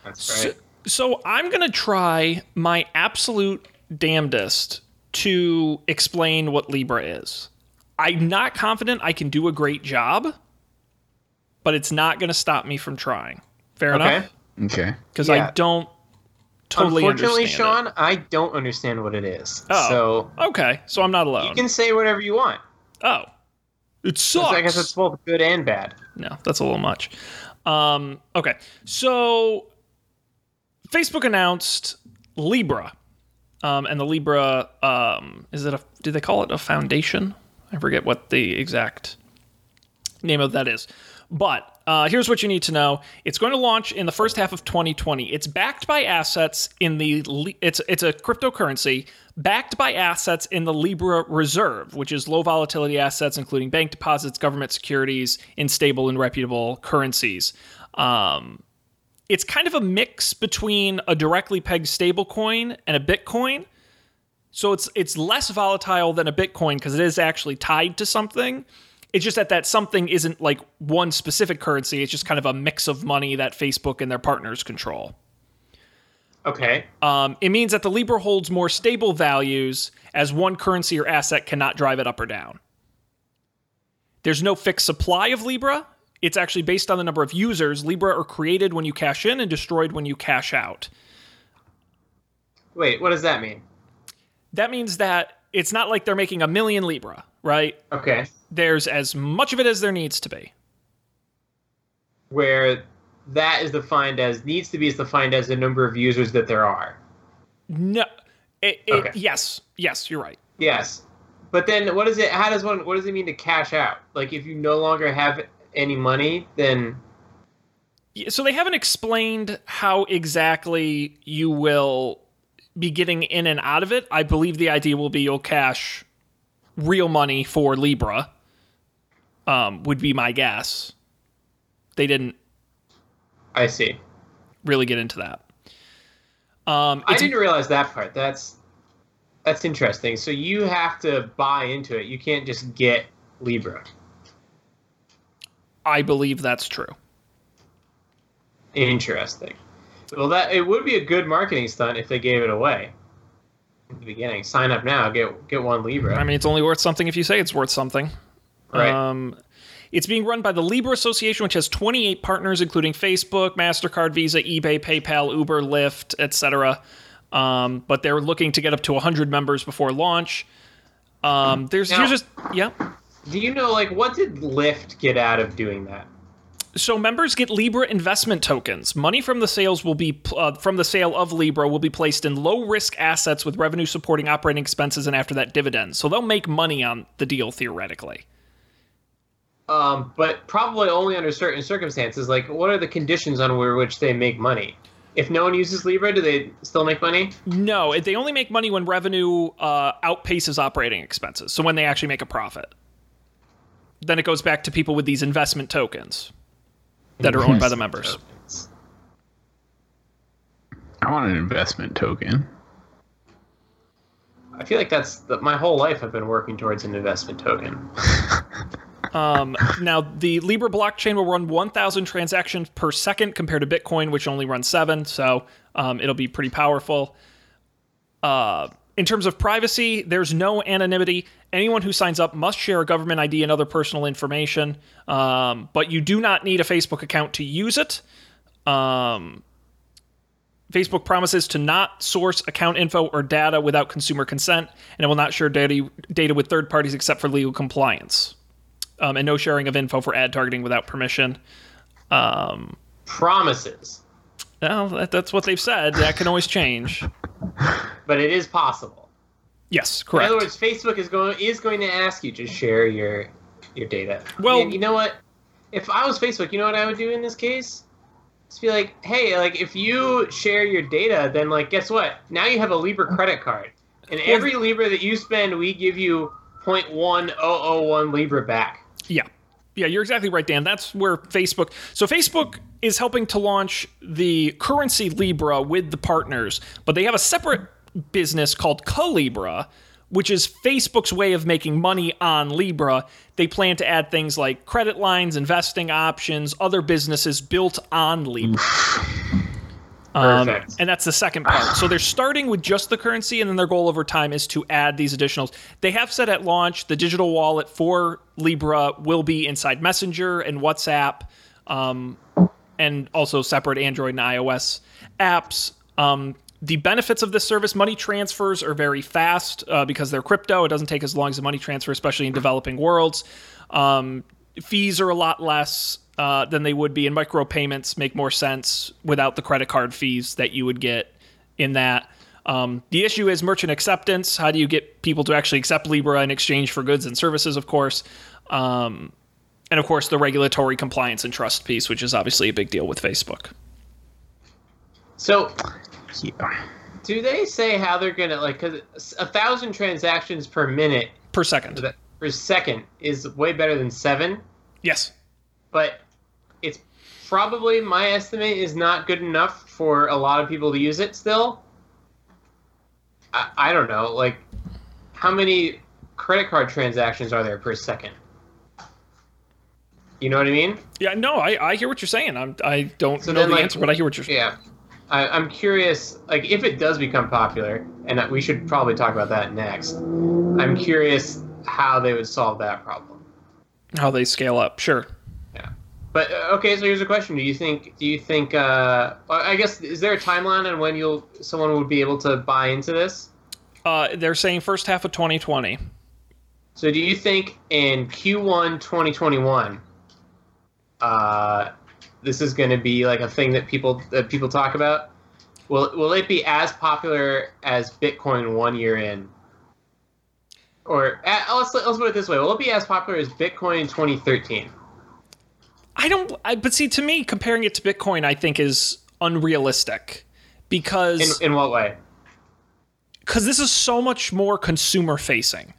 That's So, right. so I'm gonna try my absolute damnedest to explain what Libra is. I'm not confident I can do a great job, but it's not gonna stop me from trying. Fair Okay. enough, Okay. because Yeah. I don't totally Unfortunately, understand Sean, I don't understand what it is. Oh. So. Okay, so I'm not alone. you can say whatever you want. oh, it 'Cause sucks. I guess it's both good and bad. No, that's a little much. Um, okay, so Facebook announced Libra, um, and the Libra um, is it a? Do they call it a foundation? I forget what the exact name of that is. But uh, here's what you need to know: it's going to launch in the first half of 2020. It's backed by assets in the. It's it's a cryptocurrency backed by assets in the Libra Reserve, which is low volatility assets, including bank deposits, government securities, in stable and reputable currencies. Um, it's kind of a mix between a directly pegged stablecoin and a Bitcoin. So it's it's less volatile than a Bitcoin because it is actually tied to something. It's just that that something isn't like one specific currency. It's just kind of a mix of money that Facebook and their partners control. Okay. Um, it means that the Libra holds more stable values as one currency or asset cannot drive it up or down. There's no fixed supply of Libra. It's actually based on the number of users. Libra are created when you cash in and destroyed when you cash out. Wait, what does that mean? That means that it's not like they're making a million Libra, right? Okay. There's as much of it as there needs to be. Where that is defined as needs to be is defined as the number of users that there are. No. It, it, Okay. Yes. Yes, you're right. Yes. But then what is it how does one what does it mean to cash out? Like if you no longer have any money, then So they haven't explained how exactly you will be getting in and out of it. I believe the idea will be you'll cash real money for Libra. Um, would be my guess. They didn't I see. really get into that. Um, I didn't realize that part. That's that's interesting. So you have to buy into it. You can't just get Libra. I believe that's true. Interesting. Well, that it would be a good marketing stunt if they gave it away at the beginning. Sign up now, get get one Libra. I mean, it's only worth something if you say it's worth something. Right. Um, It's being run by the Libra Association, which has 28 partners, including Facebook, MasterCard, Visa, eBay, PayPal, Uber, Lyft, etc. Um, but they're looking to get up to 100 members before launch. Um, there's Now- here's just yeah. Do you know like what did Lyft get out of doing that? So members get Libra investment tokens. Money from the sales will be uh, from the sale of Libra will be placed in low risk assets with revenue supporting operating expenses and after that dividends. So they'll make money on the deal theoretically. Um, but probably only under certain circumstances. Like, what are the conditions under which they make money? If no one uses Libra, do they still make money? No, they only make money when revenue uh, outpaces operating expenses. So when they actually make a profit. Then it goes back to people with these investment tokens that are owned by the members. I want an investment token. I feel like that's the, my whole life. I've been working towards an investment token. Um, now, the Libra blockchain will run 1,000 transactions per second compared to Bitcoin, which only runs seven. So um, it'll be pretty powerful. Uh, in terms of privacy, there's no anonymity. Anyone who signs up must share a government ID and other personal information, um, but you do not need a Facebook account to use it. Um, Facebook promises to not source account info or data without consumer consent, and it will not share data, data with third parties except for legal compliance um, and no sharing of info for ad targeting without permission. Um, Promises, well, that, that's what they've said. That can always change. but it is possible. Yes, correct. In other words, Facebook is going is going to ask you to share your your data. Well- and you know what? If I was Facebook, you know what I would do in this case? Just be like, hey, like if you share your data, then like guess what? Now you have a Libra credit card, and every Libra that you spend, we give you 0.1001 Libra back. Yeah. Yeah, you're exactly right, Dan. That's where Facebook. So Facebook is helping to launch the currency Libra with the partners, but they have a separate business called Calibra, which is Facebook's way of making money on Libra. They plan to add things like credit lines, investing options, other businesses built on Libra. Um, and that's the second part. So they're starting with just the currency, and then their goal over time is to add these additionals. They have said at launch the digital wallet for Libra will be inside Messenger and WhatsApp, um, and also separate Android and iOS apps. Um, the benefits of this service money transfers are very fast uh, because they're crypto. It doesn't take as long as a money transfer, especially in developing worlds. Um, fees are a lot less uh, than they would be, and micropayments make more sense without the credit card fees that you would get in that. Um, the issue is merchant acceptance. How do you get people to actually accept Libra in exchange for goods and services, of course? Um, and of course, the regulatory compliance and trust piece, which is obviously a big deal with Facebook. So, Yeah. do they say how they're gonna like? Because a thousand transactions per minute Per second. per second is way better than seven. Yes. but it's probably my estimate is not good enough for a lot of people to use it still. I, I don't know, like how many credit card transactions are there per second? You know what I mean? Yeah, no, I, I hear what you're saying. I'm, I don't So know then, the like- answer, but I hear what you're saying. Yeah. I, I'm curious, like if it does become popular, and we should probably talk about that next. I'm curious how they would solve that problem. How they scale up. Sure. But uh, okay, so here's a question: Do you think? Do you think? Uh, I guess is there a timeline on when you'll someone would be able to buy into this? Uh, they're saying first half of 2020. So do you think in Q1 2021, uh, this is going to be like a thing that people that people talk about? Will will it be as popular as Bitcoin one year in? Or uh, let's let's put it this way: Will it be as popular as Bitcoin in 2013? I don't. I, but see, to me, comparing it to Bitcoin, I think is unrealistic because In in what way? because this is so much more consumer facing.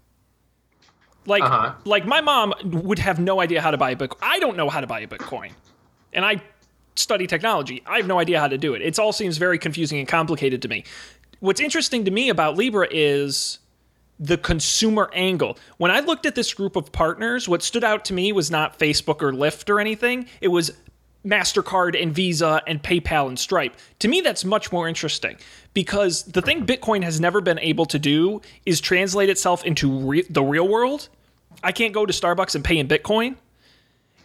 Like, Uh-huh. like my mom would have no idea how to buy a Bitcoin. I don't know how to buy a Bitcoin, and I study technology. I have no idea how to do it. It all seems very confusing and complicated to me. What's interesting to me about Libra is the consumer angle. When I looked at this group of partners, what stood out to me was not Facebook or Lyft or anything. It was MasterCard and Visa and PayPal and Stripe. To me, that's much more interesting because the thing Bitcoin has never been able to do is translate itself into re- the real world. I can't go to Starbucks and pay in Bitcoin.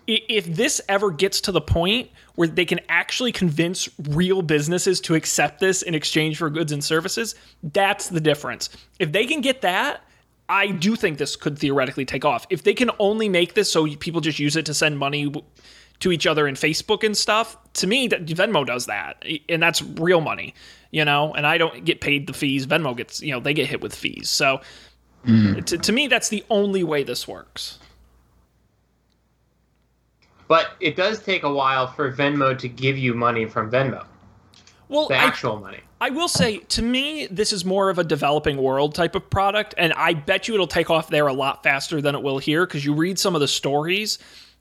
If this ever gets to the point where they can actually convince real businesses to accept this in exchange for goods and services, that's the difference. If they can get that, I do think this could theoretically take off. If they can only make this so people just use it to send money to each other in Facebook and stuff, to me, Venmo does that, and that's real money, you know. And I don't get paid the fees. Venmo gets, you know, they get hit with fees. So, mm-hmm. to, to me, that's the only way this works. But it does take a while for Venmo to give you money from Venmo, Well, the I, actual money. I will say, to me, this is more of a developing world type of product, and I bet you it'll take off there a lot faster than it will here because you read some of the stories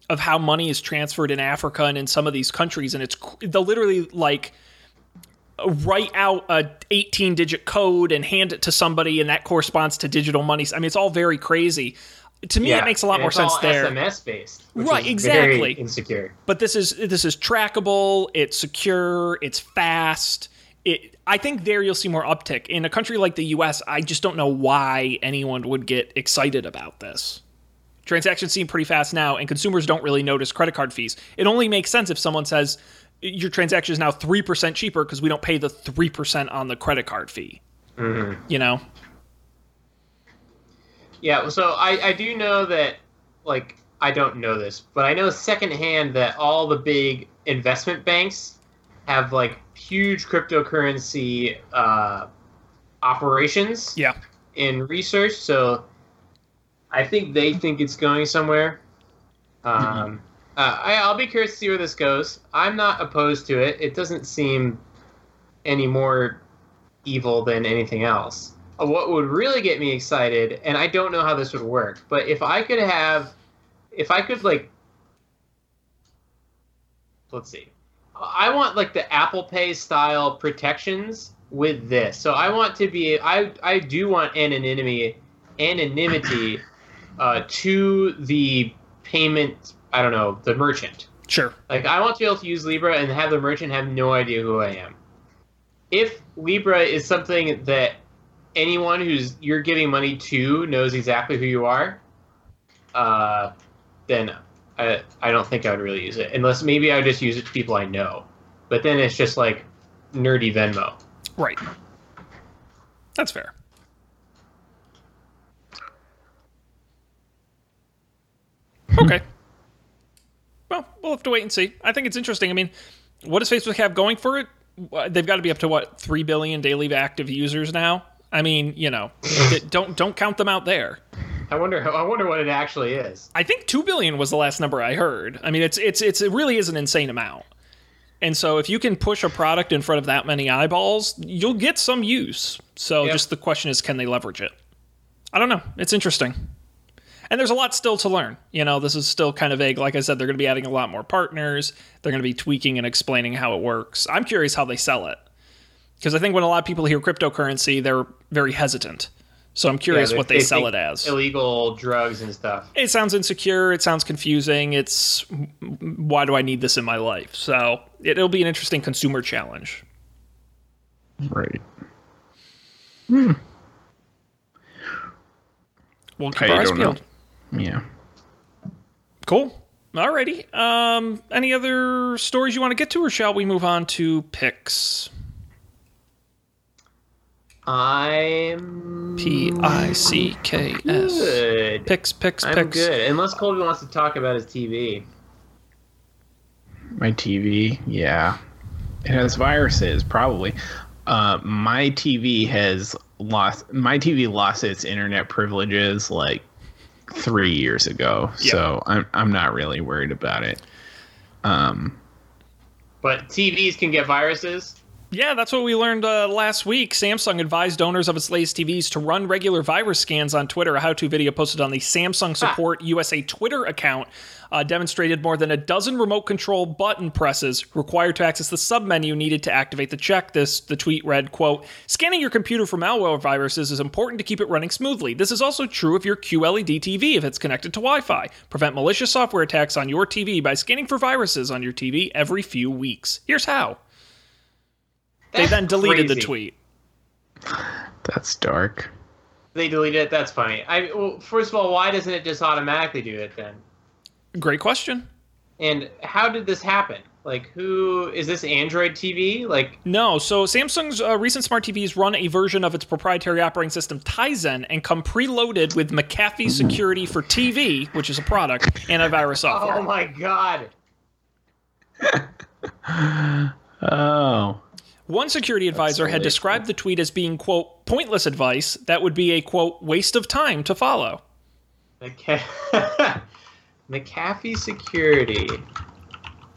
of how money is transferred in Africa and in some of these countries, and it's they'll literally like write out a 18 digit code and hand it to somebody, and that corresponds to digital money. I mean, it's all very crazy. To me, it makes a lot and more it's sense all there. SMS based, which Right, is exactly. Very insecure. but this is this is trackable it's secure it's fast. It i think there you'll see more uptick. In a country like the us i just don't know why anyone would get excited about this. Transactions seem pretty fast now and consumers don't really notice credit card fees. It only makes sense if someone says your transaction is now 3% cheaper because we don't pay the 3% on the credit card fee. Mm-hmm. You know Yeah, so I, I do know that, like, I don't know this, but I know secondhand that all the big investment banks have, like, huge cryptocurrency uh, operations yeah in research. So I think they think it's going somewhere. Um, uh, I, I'll be curious to see where this goes. I'm not opposed to it. It doesn't seem any more evil than anything else. What would really get me excited, and I don't know how this would work, but if I could have, if I could like, let's see, I want like the Apple Pay style protections with this. So I want to be, I I do want anonymity, anonymity, uh, to the payment. I don't know the merchant. sure Like I want to be able to use Libra and have the merchant have no idea who I am. If Libra is something that anyone who's you're giving money to knows exactly who you are, uh, then I I don't think I would really use it unless maybe I would just use it to people I know. But then it's just like nerdy Venmo. right that's fair Okay. Well, we'll have to wait and see. I think it's interesting. I mean, what does Facebook have going for it? They've got to be up to what three billion daily active users now. I mean, you know, don't don't count them out there. I wonder I wonder what it actually is. I think two billion was the last number I heard. I mean, it's it's it's it really is an insane amount. And so, if you can push a product in front of that many eyeballs, you'll get some use. So, Yeah. just the question is, can they leverage it? I don't know. It's interesting. And there's a lot still to learn. You know, this is still kind of vague. Like I said, they're going to be adding a lot more partners. They're going to be tweaking and explaining how it works. I'm curious how they sell it. Because I think when a lot of people hear cryptocurrency, they're very hesitant. So I'm curious Yeah, what they, sell it as. Illegal drugs and stuff. It sounds insecure. It sounds confusing. It's why do I need this in my life? So it, it'll be an interesting consumer challenge. Right. We'll keep I don't know. Yeah. Cool. Alrighty. Um, any other stories you want to get to, or shall we move on to picks? I'm P I C K S. good. Picks, picks, I'm picks. good. Unless Colby wants to talk about his TV. My TV, yeah. It has viruses, probably. Uh, my TV has lost. My TV lost its internet privileges like three years ago, Yeah. so I'm I'm not really worried about it. Um, But TVs can get viruses. Yeah, that's what we learned uh, last week. Samsung advised owners of its latest TVs to run regular virus scans on Twitter. A how-to video posted on the Samsung Support USA Twitter account uh, demonstrated more than a dozen remote control button presses required to access the submenu needed to activate the check. This the tweet read, "quote Scanning your computer for malware viruses is important to keep it running smoothly. This is also true of your QLED TV if it's connected to Wi-Fi. Prevent malicious software attacks on your TV by scanning for viruses on your TV every few weeks. Here's how." They then deleted the tweet. that's dark. They deleted it. That's funny. I well, first of all, why doesn't it just automatically do it then? Great question. And how did this happen? Like, who is this Android TV? Like, No, so Samsung's uh, recent smart TVs run a version of its proprietary operating system Tizen and come preloaded with McAfee Security for TV, which is a product, antivirus software. oh my god. Oh. One security advisor had really described the tweet as being, quote, pointless advice that would be a, quote, waste of time to follow. McA- McAfee Security.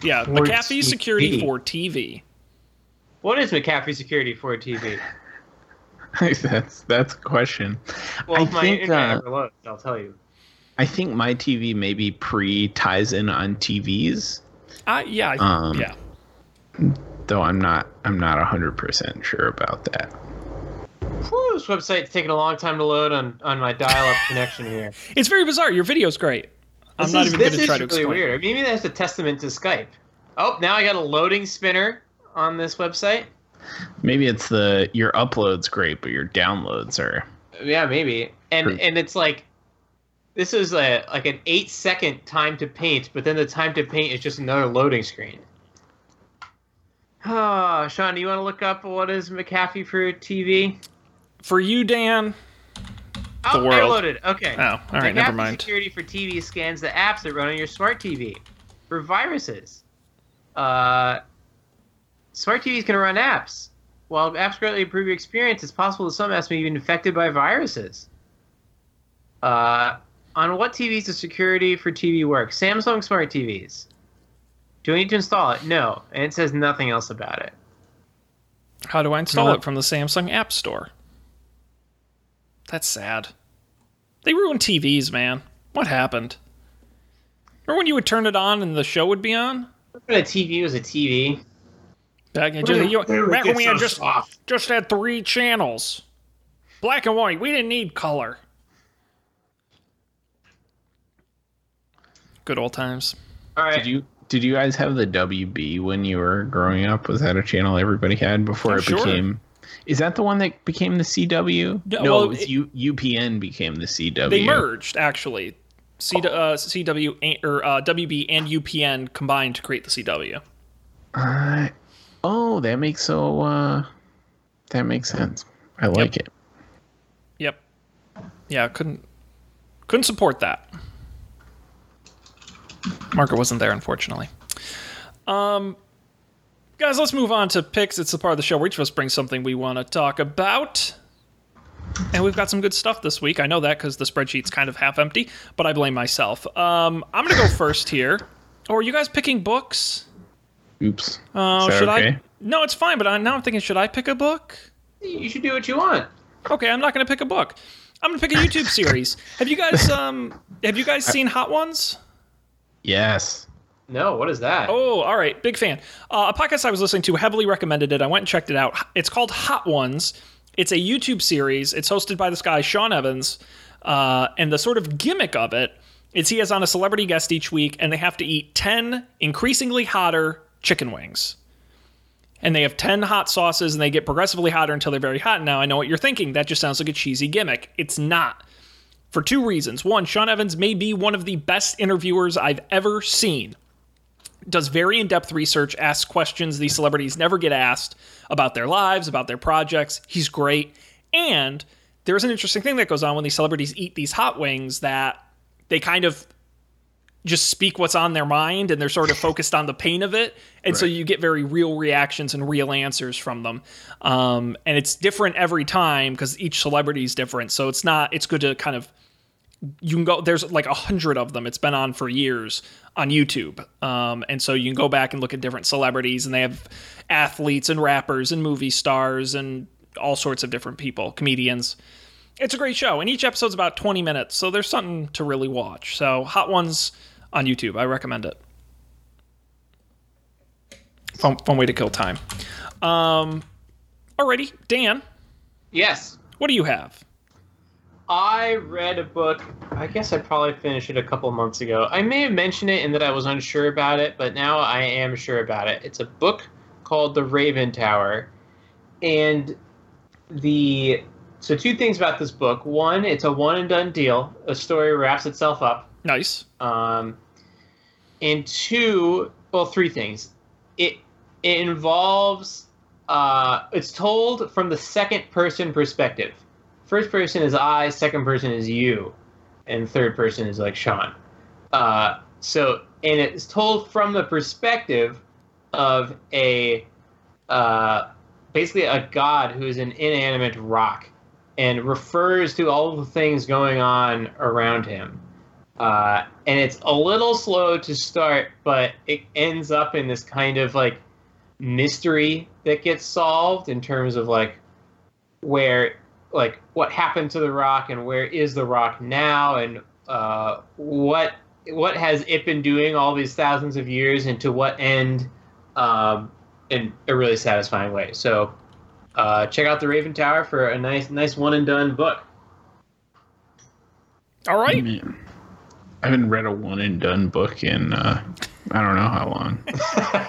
Yeah, For McAfee TV. Security for TV. What is McAfee Security for TV? that's that's a question. Well, I if my think, internet uh, ever loads, I'll tell you. I think my TV maybe pre Tizen on TVs, Uh, yeah, I- Um, yeah. Though I'm not I'm not hundred percent sure about that. Whew, this website's taking a long time to load on, on my dial-up connection here. It's very bizarre. Your video's great. I'm This not is, even going this to try is to really explain. weird. Maybe that's a testament to Skype. Oh, now I got a loading spinner on this website. Maybe it's the your uploads great, but your downloads are Yeah, maybe. And True. and it's like this is a like an eight second time to paint, but then the time to paint is just another loading screen. Oh, Sean, do you want to look up what is McAfee for TV? For you, Dan. Oh, The I world. loaded. Okay. Oh, all right, never McAfee mind. Security for TV scans the apps that run on your smart TV for viruses. Uh, smart TVs can run apps. While apps greatly improve your experience, it's possible that some apps may be infected by viruses. Uh, on what TVs does security for TV work? Samsung smart TVs. Do I need to install it? No. And it says nothing else about it. How do I install Uh, it from the Samsung App Store? That's sad. They ruined TVs, man. What happened? Remember when you would turn it on and the show would be on? When a TV was a TV. Back, in, just, you, back when we had just soft. just had three channels, black and white. We didn't need color. Good old times. All right. Did you did you guys have the WB when you were growing up? Was that a channel everybody had before Oh, it sure. became? Is that the one that became the CW? No, no, well, it was it- U, UPN became the CW. They merged actually. C, uh, CW and- or uh, WB and UPN combined to create the CW. Uh, oh, that makes so. Uh, that makes sense. I like it. Yep. Yeah, couldn't couldn't support that. Market wasn't there, unfortunately. Um, guys, let's move on to picks. It's the part of the show where each of us brings something we want to talk about. And we've got some good stuff this week. I know that because the spreadsheet's kind of half empty, but I blame myself. Um, I'm going to go first here. Or are you guys picking books? Oops. Uh, should okay? I? No, it's fine. But I, now I'm thinking, should I pick a book? You should do what you want. Okay, I'm not going to pick a book. I'm going to pick a YouTube series. Have you guys um have you guys seen Hot Ones? Yes. No, what is that? Oh, all right, big fan. Uh, a podcast I was listening to heavily recommended it. I went and checked it out. It's called Hot Ones. It's a YouTube series. It's hosted by this guy Sean Evans, uh, and the sort of gimmick of it is he has on a celebrity guest each week, and they have to eat ten increasingly hotter chicken wings. And they have 10 hot sauces and they get progressively hotter until they're very hot. Now, I know what you're thinking. That just sounds like a cheesy gimmick. It's not for two reasons. One, Sean Evans may be one of the best interviewers I've ever seen. Does very in depth research, asks questions these celebrities never get asked about their lives, about their projects. He's great. And there's an interesting thing that goes on when these celebrities eat these hot wings that they kind of just speak what's on their mind and they're sort of focused on the pain of it. And so you get very real reactions and real answers from them. Um, and it's different every time because each celebrity is different. So it's not, it's good to kind of, you can go, there's like a hundred of them. It's been on for years on YouTube. Um, and so you can go back and look at different celebrities and they have athletes and rappers and movie stars and all sorts of different people, comedians. It's a great show and each episode's about 20 minutes. So there's something to really watch. So hot ones on youtube. I recommend it. Fun, fun way to kill time. Um alrighty. Dan? Yes. what do you have I read a book. I guess I probably finished it a couple months ago. I may have mentioned it in that I was unsure about it, but now I am sure about it. It's a book called The Raven Tower. And the so two things about this book. One, it's a one and done deal. A story wraps itself up. nice Um, and two, well, three things. It it involves uh, it's told from the second person perspective. First person is I, second person is you, and third person is like Sean. Uh, so and it's told from the perspective of a uh, basically a god who is an inanimate rock and refers to all the things going on around him. Uh, and it's a little slow to start, but it ends up in this kind of like mystery that gets solved in terms of like where like what happened to the rock and where is the rock now and uh, what what has it been doing all these thousands of years and to what end um, in a really satisfying way. So uh, check out the Raven Tower for a nice nice one and done book. All right. Man. I haven't read a one and done book in uh, I don't know how long.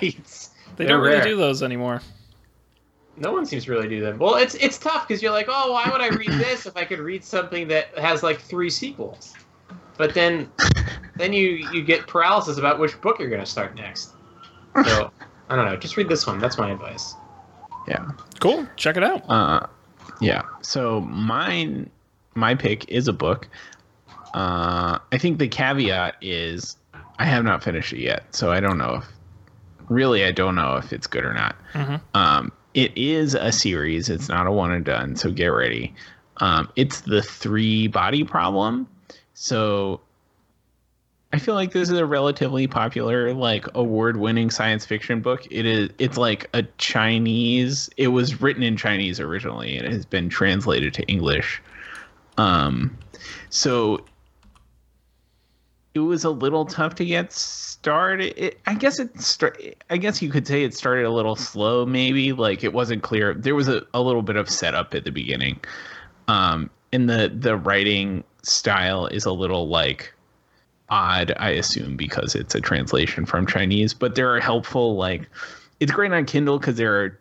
It's- They they're don't really rare. do those anymore. No one seems to really do them. Well, it's it's tough because you're like, oh, why would I read this if I could read something that has like three sequels? But then, then you you get paralysis about which book you're going to start next. So I don't know. Just read this one. That's my advice. Yeah. Cool. Check it out. Uh, yeah. So mine, my pick is a book. Uh, I think the caveat is I have not finished it yet, so I don't know if really I don't know if it's good or not. Mhm. Um, it is a series. It's not a one and done, so get ready. Um, it's the three body problem. So I feel like this is a relatively popular, like award-winning science fiction book. It is. It's like a Chinese. It was written in Chinese originally, and it has been translated to English. Um, so it was a little tough to get started. It, I guess it. Start, I guess you could say it started a little slow. Maybe like it wasn't clear. There was a, a little bit of setup at the beginning. Um, and the the writing style is a little like odd, I assume, because it's a translation from Chinese. But there are helpful like it's great on Kindle because there are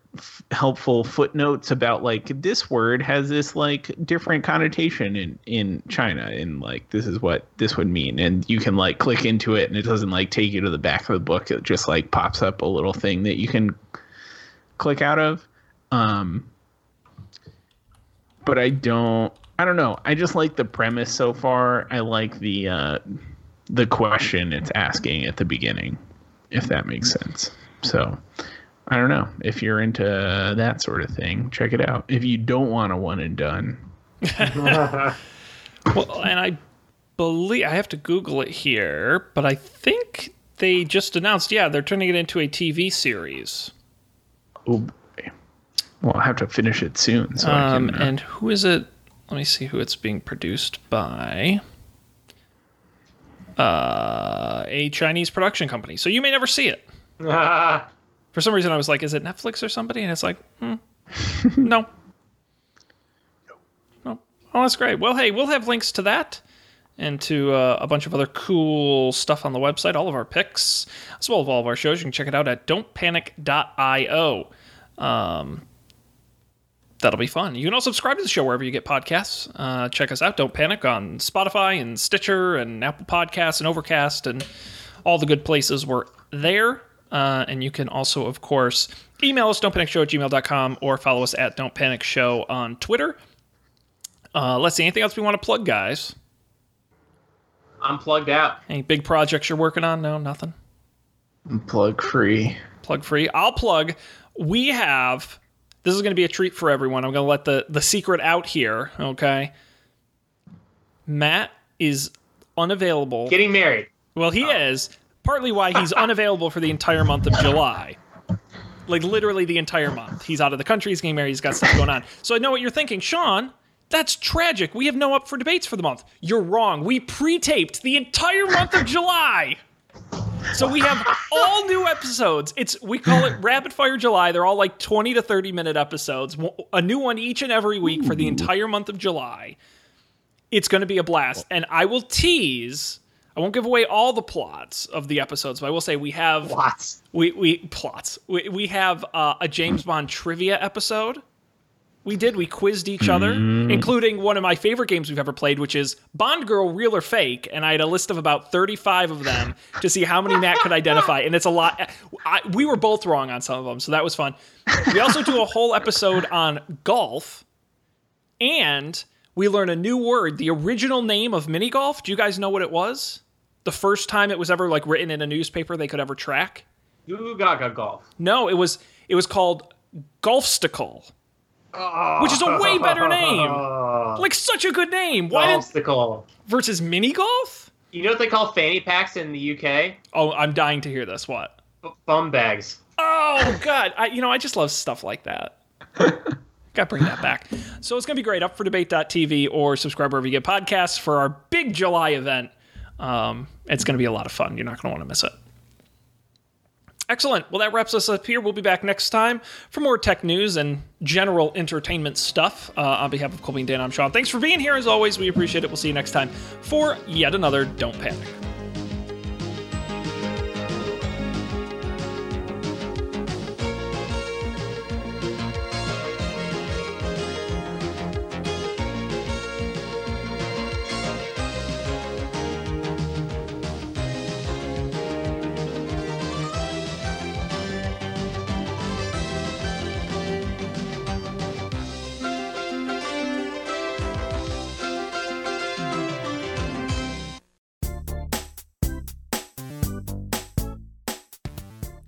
helpful footnotes about like this word has this like different connotation in in China and like this is what this would mean. And you can like click into it and it doesn't like take you to the back of the book. It just like pops up a little thing that you can click out of. Um but I don't I don't know. I just like the premise so far. I like the uh the question it's asking at the beginning if that makes sense. So I don't know if you're into that sort of thing. Check it out. If you don't want a one and done, Well, and I believe I have to Google it here, but I think they just announced, yeah, they're turning it into a TV series. oh boy. Well, I'll have to finish it soon. So Um, I can. Uh, and who is it? Let me see who it's being produced by. Uh, a Chinese production company. So you may never see it. For some reason, I was like, is it Netflix or somebody? And it's like, hmm, no. No. Oh, that's great. Well, hey, we'll have links to that and to uh, a bunch of other cool stuff on the website, all of our picks, as well as all of our shows. You can check it out at don'tpanic.io. Um, that'll be fun. You can also subscribe to the show wherever you get podcasts. Uh, check us out. Don't Panic on Spotify and Stitcher and Apple Podcasts and Overcast and all the good places. We're there. Uh, and you can also, of course, email us, don'tpanicshow at gmail.com, or follow us at Don't Panic Show on Twitter. Uh, let's see, anything else we want to plug, guys? I'm plugged out. Any big projects you're working on? No, nothing. plug free. plug free. I'll plug. We have. This is going to be a treat for everyone. I'm going to let the the secret out here. Okay. Matt is unavailable. Getting married. Well, he is partly why he's unavailable for the entire month of July. Like literally the entire month. He's out of the country. He's getting married. He's got stuff going on. So I know what you're thinking, Sean. That's tragic. We have no up for debates for the month. You're wrong. We pre-taped the entire month of July. So we have all new episodes. It's we call it Rapid Fire July. They're all like 20 to 30 minute episodes. A new one each and every week for the entire month of July. It's going to be a blast. And I will tease I won't give away all the plots of the episodes, but I will say we have Lots. we we plots. We we have uh, a James Bond trivia episode We did. We quizzed each other, including one of my favorite games we've ever played, which is Bond Girl Real or Fake. And I had a list of about 35 of them to see how many Matt could identify. And it's a lot. I, we were both wrong on some of them, so that was fun. We also do a whole episode on golf, and we learn a new word, the original name of mini golf. Do you guys know what it was? The first time it was ever like written in a newspaper they could ever track? Goo Gaga Golf. No, it was it was called Golfsticle. Ah. Which is a way better name. Like such a good name. Why did Golfsticle. versus mini golf? You know what they call fanny packs in the UK? Oh, I'm dying to hear this. What? Bum bags. Oh god, I you know, I just love stuff like that. Gotta bring that back. So it's gonna be great. Up for debate.tv or subscribe wherever you get podcasts for our big July event. Um, it's gonna be a lot of fun. You're not gonna want to miss it. Excellent. Well, that wraps us up here. We'll be back next time for more tech news and general entertainment stuff. Uh, on behalf of Colby and Dan, I'm Sean. Thanks for being here as always. We appreciate it. We'll see you next time for yet another Don't Panic.